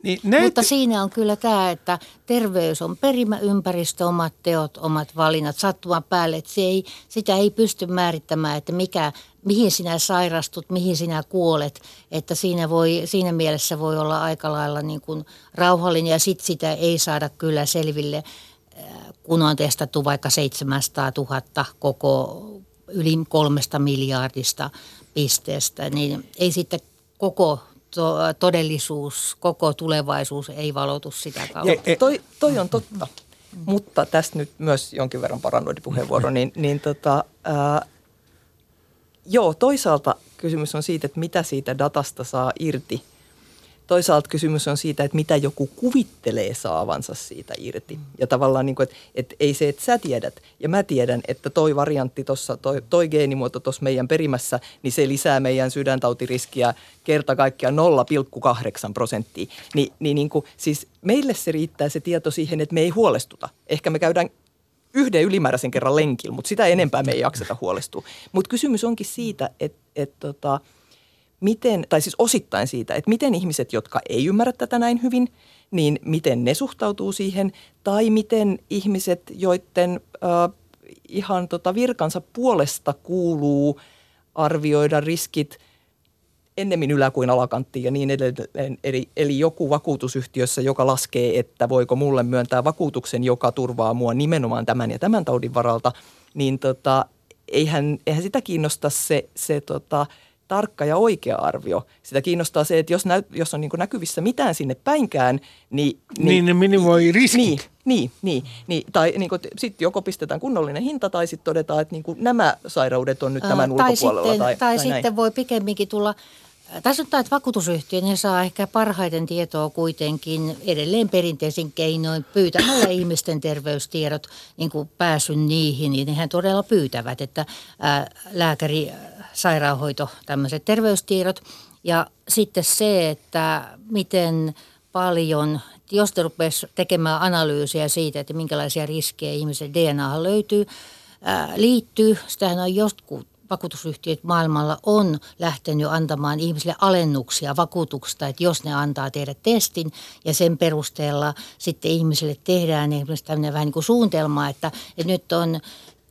Niin näitä... Mutta siinä on kyllä tämä, että terveys on perimä ympäristö, omat teot, omat valinnat, sattuman päälle. Että se ei, sitä ei pysty määrittämään, että mikä, mihin sinä sairastut, mihin sinä kuolet. Että siinä, voi, siinä mielessä voi olla aika lailla niin kuin rauhallinen ja sitten sitä ei saada kyllä selville kun on testattu vaikka 700 000 koko yli kolmesta miljardista pisteestä, niin ei sitten koko to, todellisuus, koko tulevaisuus ei valotu sitä kautta. Ja, toi, toi on totta, mutta tästä nyt myös jonkin verran paranoidipuheenvuoro, niin, niin tota, ää, joo, toisaalta kysymys on siitä, että mitä siitä datasta saa irti – toisaalta kysymys on siitä, että mitä joku kuvittelee saavansa siitä irti. Ja tavallaan, niin kuin, että, että ei se, että sä tiedät ja mä tiedän, että toi variantti tuossa, toi, toi geenimuoto tuossa meidän perimässä, niin se lisää meidän sydäntautiriskiä kerta kaikkiaan 0,8 prosenttia. Ni, niin, niin kuin, siis meille se riittää se tieto siihen, että me ei huolestuta. Ehkä me käydään yhden ylimääräisen kerran lenkillä, mutta sitä enempää me ei jakseta huolestua. Mutta kysymys onkin siitä, että, että tota, miten, tai siis osittain siitä, että miten ihmiset, jotka ei ymmärrä tätä näin hyvin, niin miten ne suhtautuu siihen, tai miten ihmiset, joiden äh, ihan tota virkansa puolesta kuuluu arvioida riskit ennemmin ylä- kuin alakanttiin ja niin edelleen. Eli, eli joku vakuutusyhtiössä, joka laskee, että voiko mulle myöntää vakuutuksen, joka turvaa mua nimenomaan tämän ja tämän taudin varalta, niin tota, eihän, eihän sitä kiinnosta se, se tota, tarkka ja oikea arvio. Sitä kiinnostaa se, että jos, näy, jos on niin näkyvissä mitään sinne päinkään, niin... Niin, niin ne minimoi riskit. Niin, niin, niin, niin. Tai niin sitten joko pistetään kunnollinen hinta tai sitten todetaan, että niin nämä sairaudet on nyt tämän tai ulkopuolella. Sitten, tai, tai, tai sitten näin. voi pikemminkin tulla Tässä on että vakuutusyhtiö, ne saa ehkä parhaiten tietoa kuitenkin edelleen perinteisin keinoin pyytämällä ihmisten terveystiedot, niin kuin pääsyn niihin, niin nehän todella pyytävät, että ää, lääkäri, sairaanhoito, tämmöiset terveystiedot. Ja sitten se, että miten paljon, jos te tekemään analyysiä siitä, että minkälaisia riskejä ihmisen DNA löytyy, ää, liittyy, sitähän on joskus vakuutusyhtiöt maailmalla on lähtenyt antamaan ihmisille alennuksia vakuutuksesta, että jos ne antaa tehdä testin ja sen perusteella sitten ihmisille tehdään esimerkiksi tämmöinen vähän niin kuin suunnitelma, että, että nyt on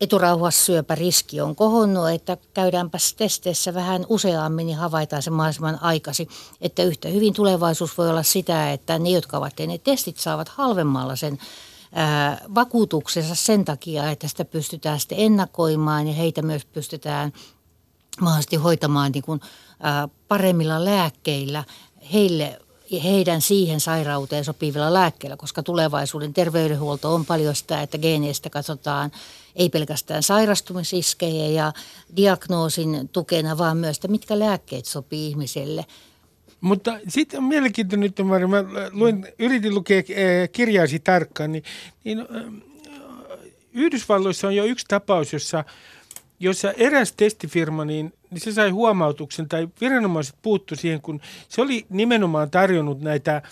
eturauhassyöpäriski on kohonnut, että käydäänpäs testeissä vähän useammin, niin havaitaan se mahdollisimman aikaisin. Että yhtä hyvin tulevaisuus voi olla sitä, että ne, jotka ovat tehneet testit, saavat halvemmalla sen vakuutuksensa sen takia, että sitä pystytään sitten ennakoimaan ja heitä myös pystytään mahdollisesti hoitamaan niin kuin, paremmilla lääkkeillä heille heidän siihen sairauteen sopivilla lääkkeillä, koska tulevaisuuden terveydenhuolto on paljon sitä, että geeneistä katsotaan ei pelkästään sairastumisiskejä ja diagnoosin tukena, vaan myös, että mitkä lääkkeet sopii ihmiselle – mutta sitten on mielenkiintoinen Mari, mä luin, yritin lukea eh, kirjaasi tarkkaan, niin, niin eh, Yhdysvalloissa on jo yksi tapaus, jossa, jossa eräs testifirma, niin, niin se sai huomautuksen tai viranomaiset puuttu siihen, kun se oli nimenomaan tarjonnut näitä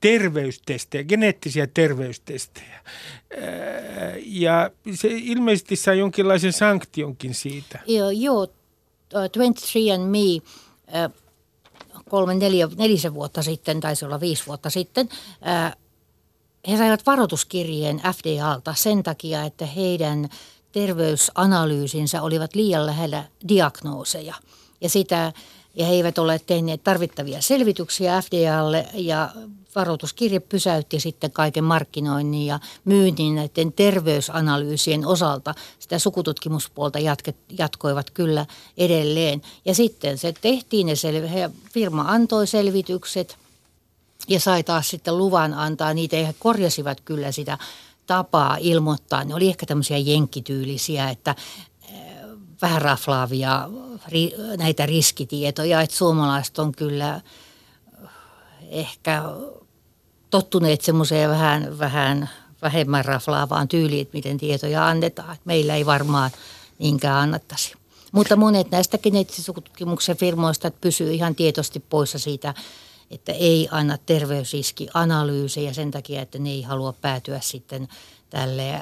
terveystestejä, geneettisiä terveystestejä. Eh, ja se ilmeisesti sai jonkinlaisen sanktionkin siitä. Joo, joo 23andMe kolme, neljä, nelisen vuotta sitten, taisi olla viisi vuotta sitten, he saivat varoituskirjeen FDAlta sen takia, että heidän terveysanalyysinsä olivat liian lähellä diagnooseja. Ja sitä ja he eivät ole tehneet tarvittavia selvityksiä FDAlle ja varoituskirje pysäytti sitten kaiken markkinoinnin ja myynnin näiden terveysanalyysien osalta. Sitä sukututkimuspuolta jatke, jatkoivat kyllä edelleen. Ja sitten se tehtiin, ne selvi, firma antoi selvitykset ja sai taas sitten luvan antaa niitä ja he korjasivat kyllä sitä tapaa ilmoittaa. Ne oli ehkä tämmöisiä jenkkityylisiä, että vähän raflaavia näitä riskitietoja, että suomalaiset on kyllä ehkä tottuneet semmoiseen vähän, vähän vähemmän raflaavaan tyyliin, että miten tietoja annetaan. Meillä ei varmaan niinkään annettaisi. Mutta monet näistä geneettisen tutkimuksen firmoista pysyy ihan tietoisesti poissa siitä, että ei anna terveysriskianalyysejä sen takia, että ne ei halua päätyä sitten tälle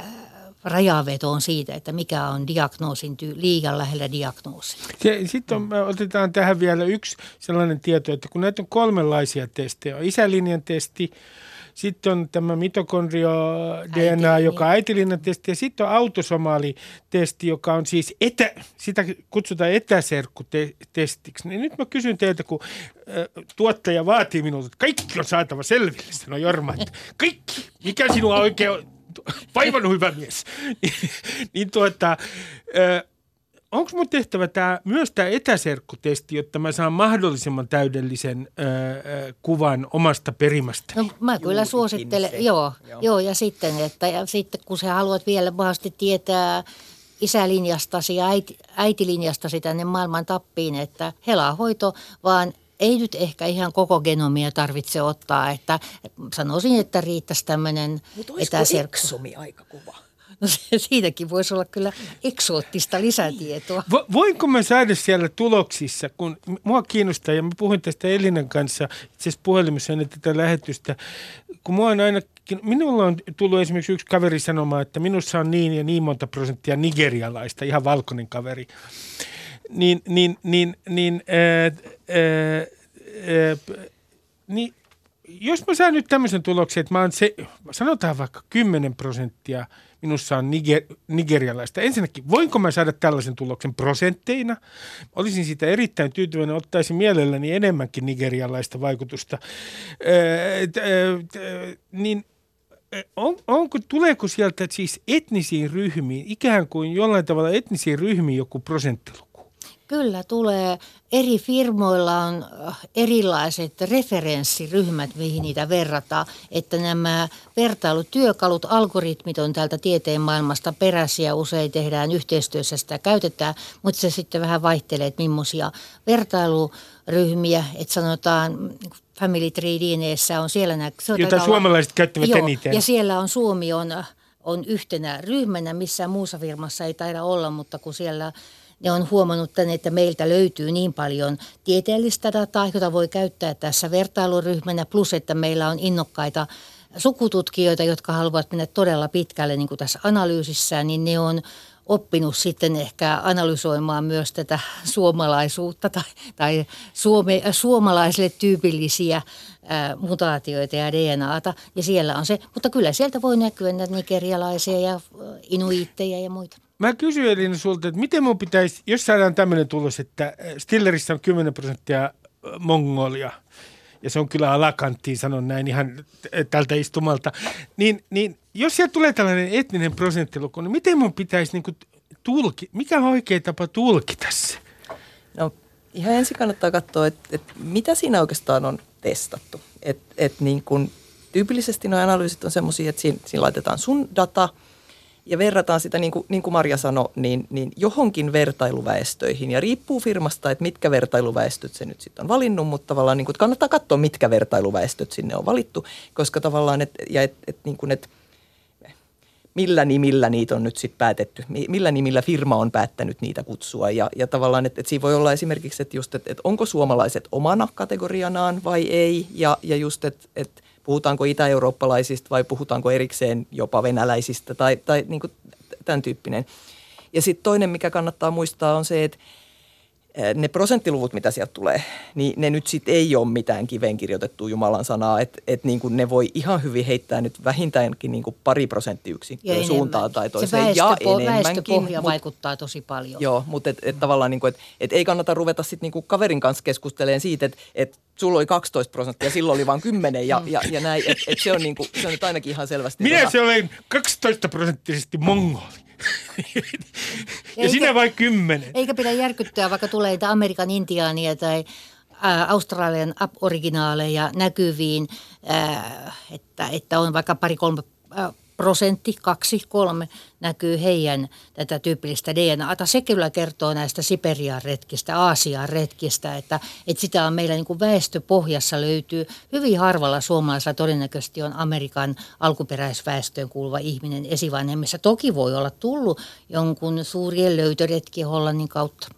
rajavetoon siitä, että mikä on diagnoosin tyy- liian lähellä diagnoosia. Sitten otetaan tähän vielä yksi sellainen tieto, että kun näitä on kolmenlaisia testejä, on isälinjan testi, sitten on tämä mitokondrio DNA, joka on äitilinjan testi, ja sitten on autosomaalitesti, joka on siis etä, sitä kutsutaan etäserkkutestiksi. Niin nyt mä kysyn teiltä, kun tuottaja vaatii minulta, että kaikki on saatava selville, sanoi Jorma, että kaikki, mikä sinua oikein Vaivan hyvä mies. niin tuota, onko mun tehtävä tää, myös tämä etäserkkutesti, jotta mä saan mahdollisimman täydellisen ö, kuvan omasta perimästä? No mä kyllä suosittelen, joo, joo. joo, ja sitten, että ja sitten kun sä haluat vielä mahdollisesti tietää isälinjastasi ja äiti, äitilinjastasi tänne maailman tappiin, että helahoito, vaan ei nyt ehkä ihan koko genomia tarvitse ottaa, että sanoisin, että riittäisi tämmöinen etäserkku. aika kuva? No se, siitäkin voisi olla kyllä eksoottista lisätietoa. Vo, voinko mä saada siellä tuloksissa, kun mua kiinnostaa, ja mä puhuin tästä Elinan kanssa itse asiassa puhelimessa ennen tätä lähetystä, kun mua on aina, minulla on tullut esimerkiksi yksi kaveri sanomaan, että minussa on niin ja niin monta prosenttia nigerialaista, ihan valkoinen kaveri niin, niin, niin, niin, ää, ää, ää, niin jos mä saan nyt tämmöisen tuloksen, että mä oon se, sanotaan vaikka 10 prosenttia minussa on niger, nigerialaista. Ensinnäkin, voinko mä saada tällaisen tuloksen prosentteina? Olisin siitä erittäin tyytyväinen, ottaisin mielelläni enemmänkin nigerialaista vaikutusta. Ää, ää, niin on, onko, tuleeko sieltä siis etnisiin ryhmiin, ikään kuin jollain tavalla etnisiin ryhmiin joku prosenttiluku? Kyllä tulee. Eri firmoilla on äh, erilaiset referenssiryhmät, mihin niitä verrataan. Että nämä vertailutyökalut, algoritmit on täältä tieteen maailmasta peräisiä. Usein tehdään yhteistyössä sitä käytetään, mutta se sitten vähän vaihtelee, että millaisia vertailuryhmiä. Että sanotaan Family Tree DNAssä on siellä nämä... Jota suomalaiset käyttävät joo, eniten. Ja siellä on Suomi on, on yhtenä ryhmänä, missä muussa firmassa ei taida olla, mutta kun siellä ne on huomannut tänne, että meiltä löytyy niin paljon tieteellistä dataa, jota voi käyttää tässä vertailuryhmänä, plus että meillä on innokkaita sukututkijoita, jotka haluavat mennä todella pitkälle niin kuin tässä analyysissä, niin ne on oppinut sitten ehkä analysoimaan myös tätä suomalaisuutta tai, tai suome, suomalaisille tyypillisiä ää, mutaatioita ja DNAta. Ja siellä on se, mutta kyllä sieltä voi näkyä näitä nigerialaisia ja inuitteja ja muita. Mä kysyin sulta, että miten mun pitäisi, jos saadaan tämmöinen tulos, että Stillerissä on 10 prosenttia Mongolia, ja se on kyllä alakanttiin, sanon näin ihan tältä istumalta, niin, niin jos sieltä tulee tällainen etninen prosenttiluku, niin miten mun pitäisi niin tulki, mikä on oikea tapa tulkita se? No ihan ensin kannattaa katsoa, että, että mitä siinä oikeastaan on testattu. Et, et niin kun, tyypillisesti nuo analyysit on semmoisia, että siinä, siinä laitetaan sun data – ja verrataan sitä, niin kuin, niin kuin Marja sanoi, niin, niin johonkin vertailuväestöihin. Ja riippuu firmasta, että mitkä vertailuväestöt se nyt sitten on valinnut, mutta tavallaan niin kuin, kannattaa katsoa, mitkä vertailuväestöt sinne on valittu, koska tavallaan, et, ja et, et, niin kuin, et, millä nimillä niitä on nyt sitten päätetty, millä nimillä firma on päättänyt niitä kutsua. Ja, ja tavallaan, että et siinä voi olla esimerkiksi, että just, että et onko suomalaiset omana kategorianaan vai ei, ja, ja just, että et, puhutaanko itä-eurooppalaisista vai puhutaanko erikseen jopa venäläisistä tai, tai niin kuin tämän tyyppinen. Ja sitten toinen, mikä kannattaa muistaa, on se, että ne prosenttiluvut, mitä sieltä tulee, niin ne nyt sitten ei ole mitään kiveen kirjoitettua Jumalan sanaa, että et niin kuin ne voi ihan hyvin heittää nyt vähintäänkin niin kuin pari prosenttiyksikköä suuntaan tai toiseen. Se ja enemmänkin. Väestöpohja mut, vaikuttaa tosi paljon. Joo, mutta et, et tavallaan niin kuin, et, et ei kannata ruveta sitten niin kuin kaverin kanssa keskustelemaan siitä, että et sulla oli 12 prosenttia ja silloin oli vain 10 ja, ja, ja näin. Että et se, on niin kuin, se on nyt ainakin ihan selvästi. Minä tota... se olen 12 prosenttisesti mongoli ja eikä, sinä vain kymmenen. Eikä pidä järkyttää, vaikka tulee niitä Amerikan intiaania tai ää, Australian aboriginaaleja näkyviin, ää, että, että on vaikka pari-kolme prosentti, kaksi, kolme näkyy heidän tätä tyypillistä DNAta. Se kyllä kertoo näistä Siperian retkistä, Aasian retkistä, että, että sitä on meillä niin kuin väestöpohjassa löytyy. Hyvin harvalla suomalaisella todennäköisesti on Amerikan alkuperäisväestöön kuuluva ihminen esivanhemmissa. Toki voi olla tullut jonkun suurien löytöretki Hollannin kautta.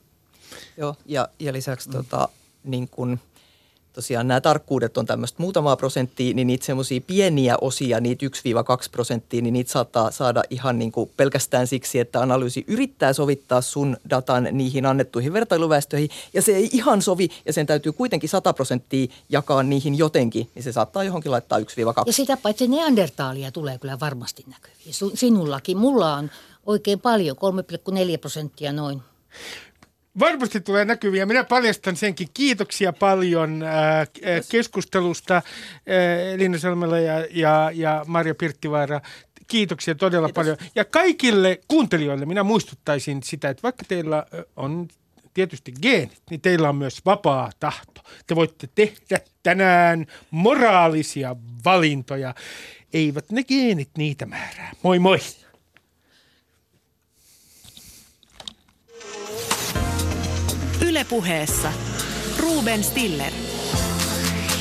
Joo, ja, ja lisäksi mm. tota, niin kuin – tosiaan nämä tarkkuudet on tämmöistä muutamaa prosenttia, niin niitä semmoisia pieniä osia, niitä 1-2 prosenttia, niin niitä saattaa saada ihan niin kuin pelkästään siksi, että analyysi yrittää sovittaa sun datan niihin annettuihin vertailuväestöihin, ja se ei ihan sovi, ja sen täytyy kuitenkin 100 prosenttia jakaa niihin jotenkin, niin se saattaa johonkin laittaa 1-2. Ja sitä paitsi neandertaalia tulee kyllä varmasti näkyviin. Sinullakin. Mulla on oikein paljon, 3,4 prosenttia noin. Varmasti tulee näkyviä. Minä paljastan senkin. Kiitoksia paljon äh, äh keskustelusta äh, Elina Salmela ja, ja, ja Marja Pirttivaara. Kiitoksia todella Kiitos. paljon. Ja kaikille kuuntelijoille minä muistuttaisin sitä, että vaikka teillä on tietysti geenit, niin teillä on myös vapaa tahto. Te voitte tehdä tänään moraalisia valintoja. Eivät ne geenit niitä määrää. Moi moi! Ylepuheessa Ruben Stiller.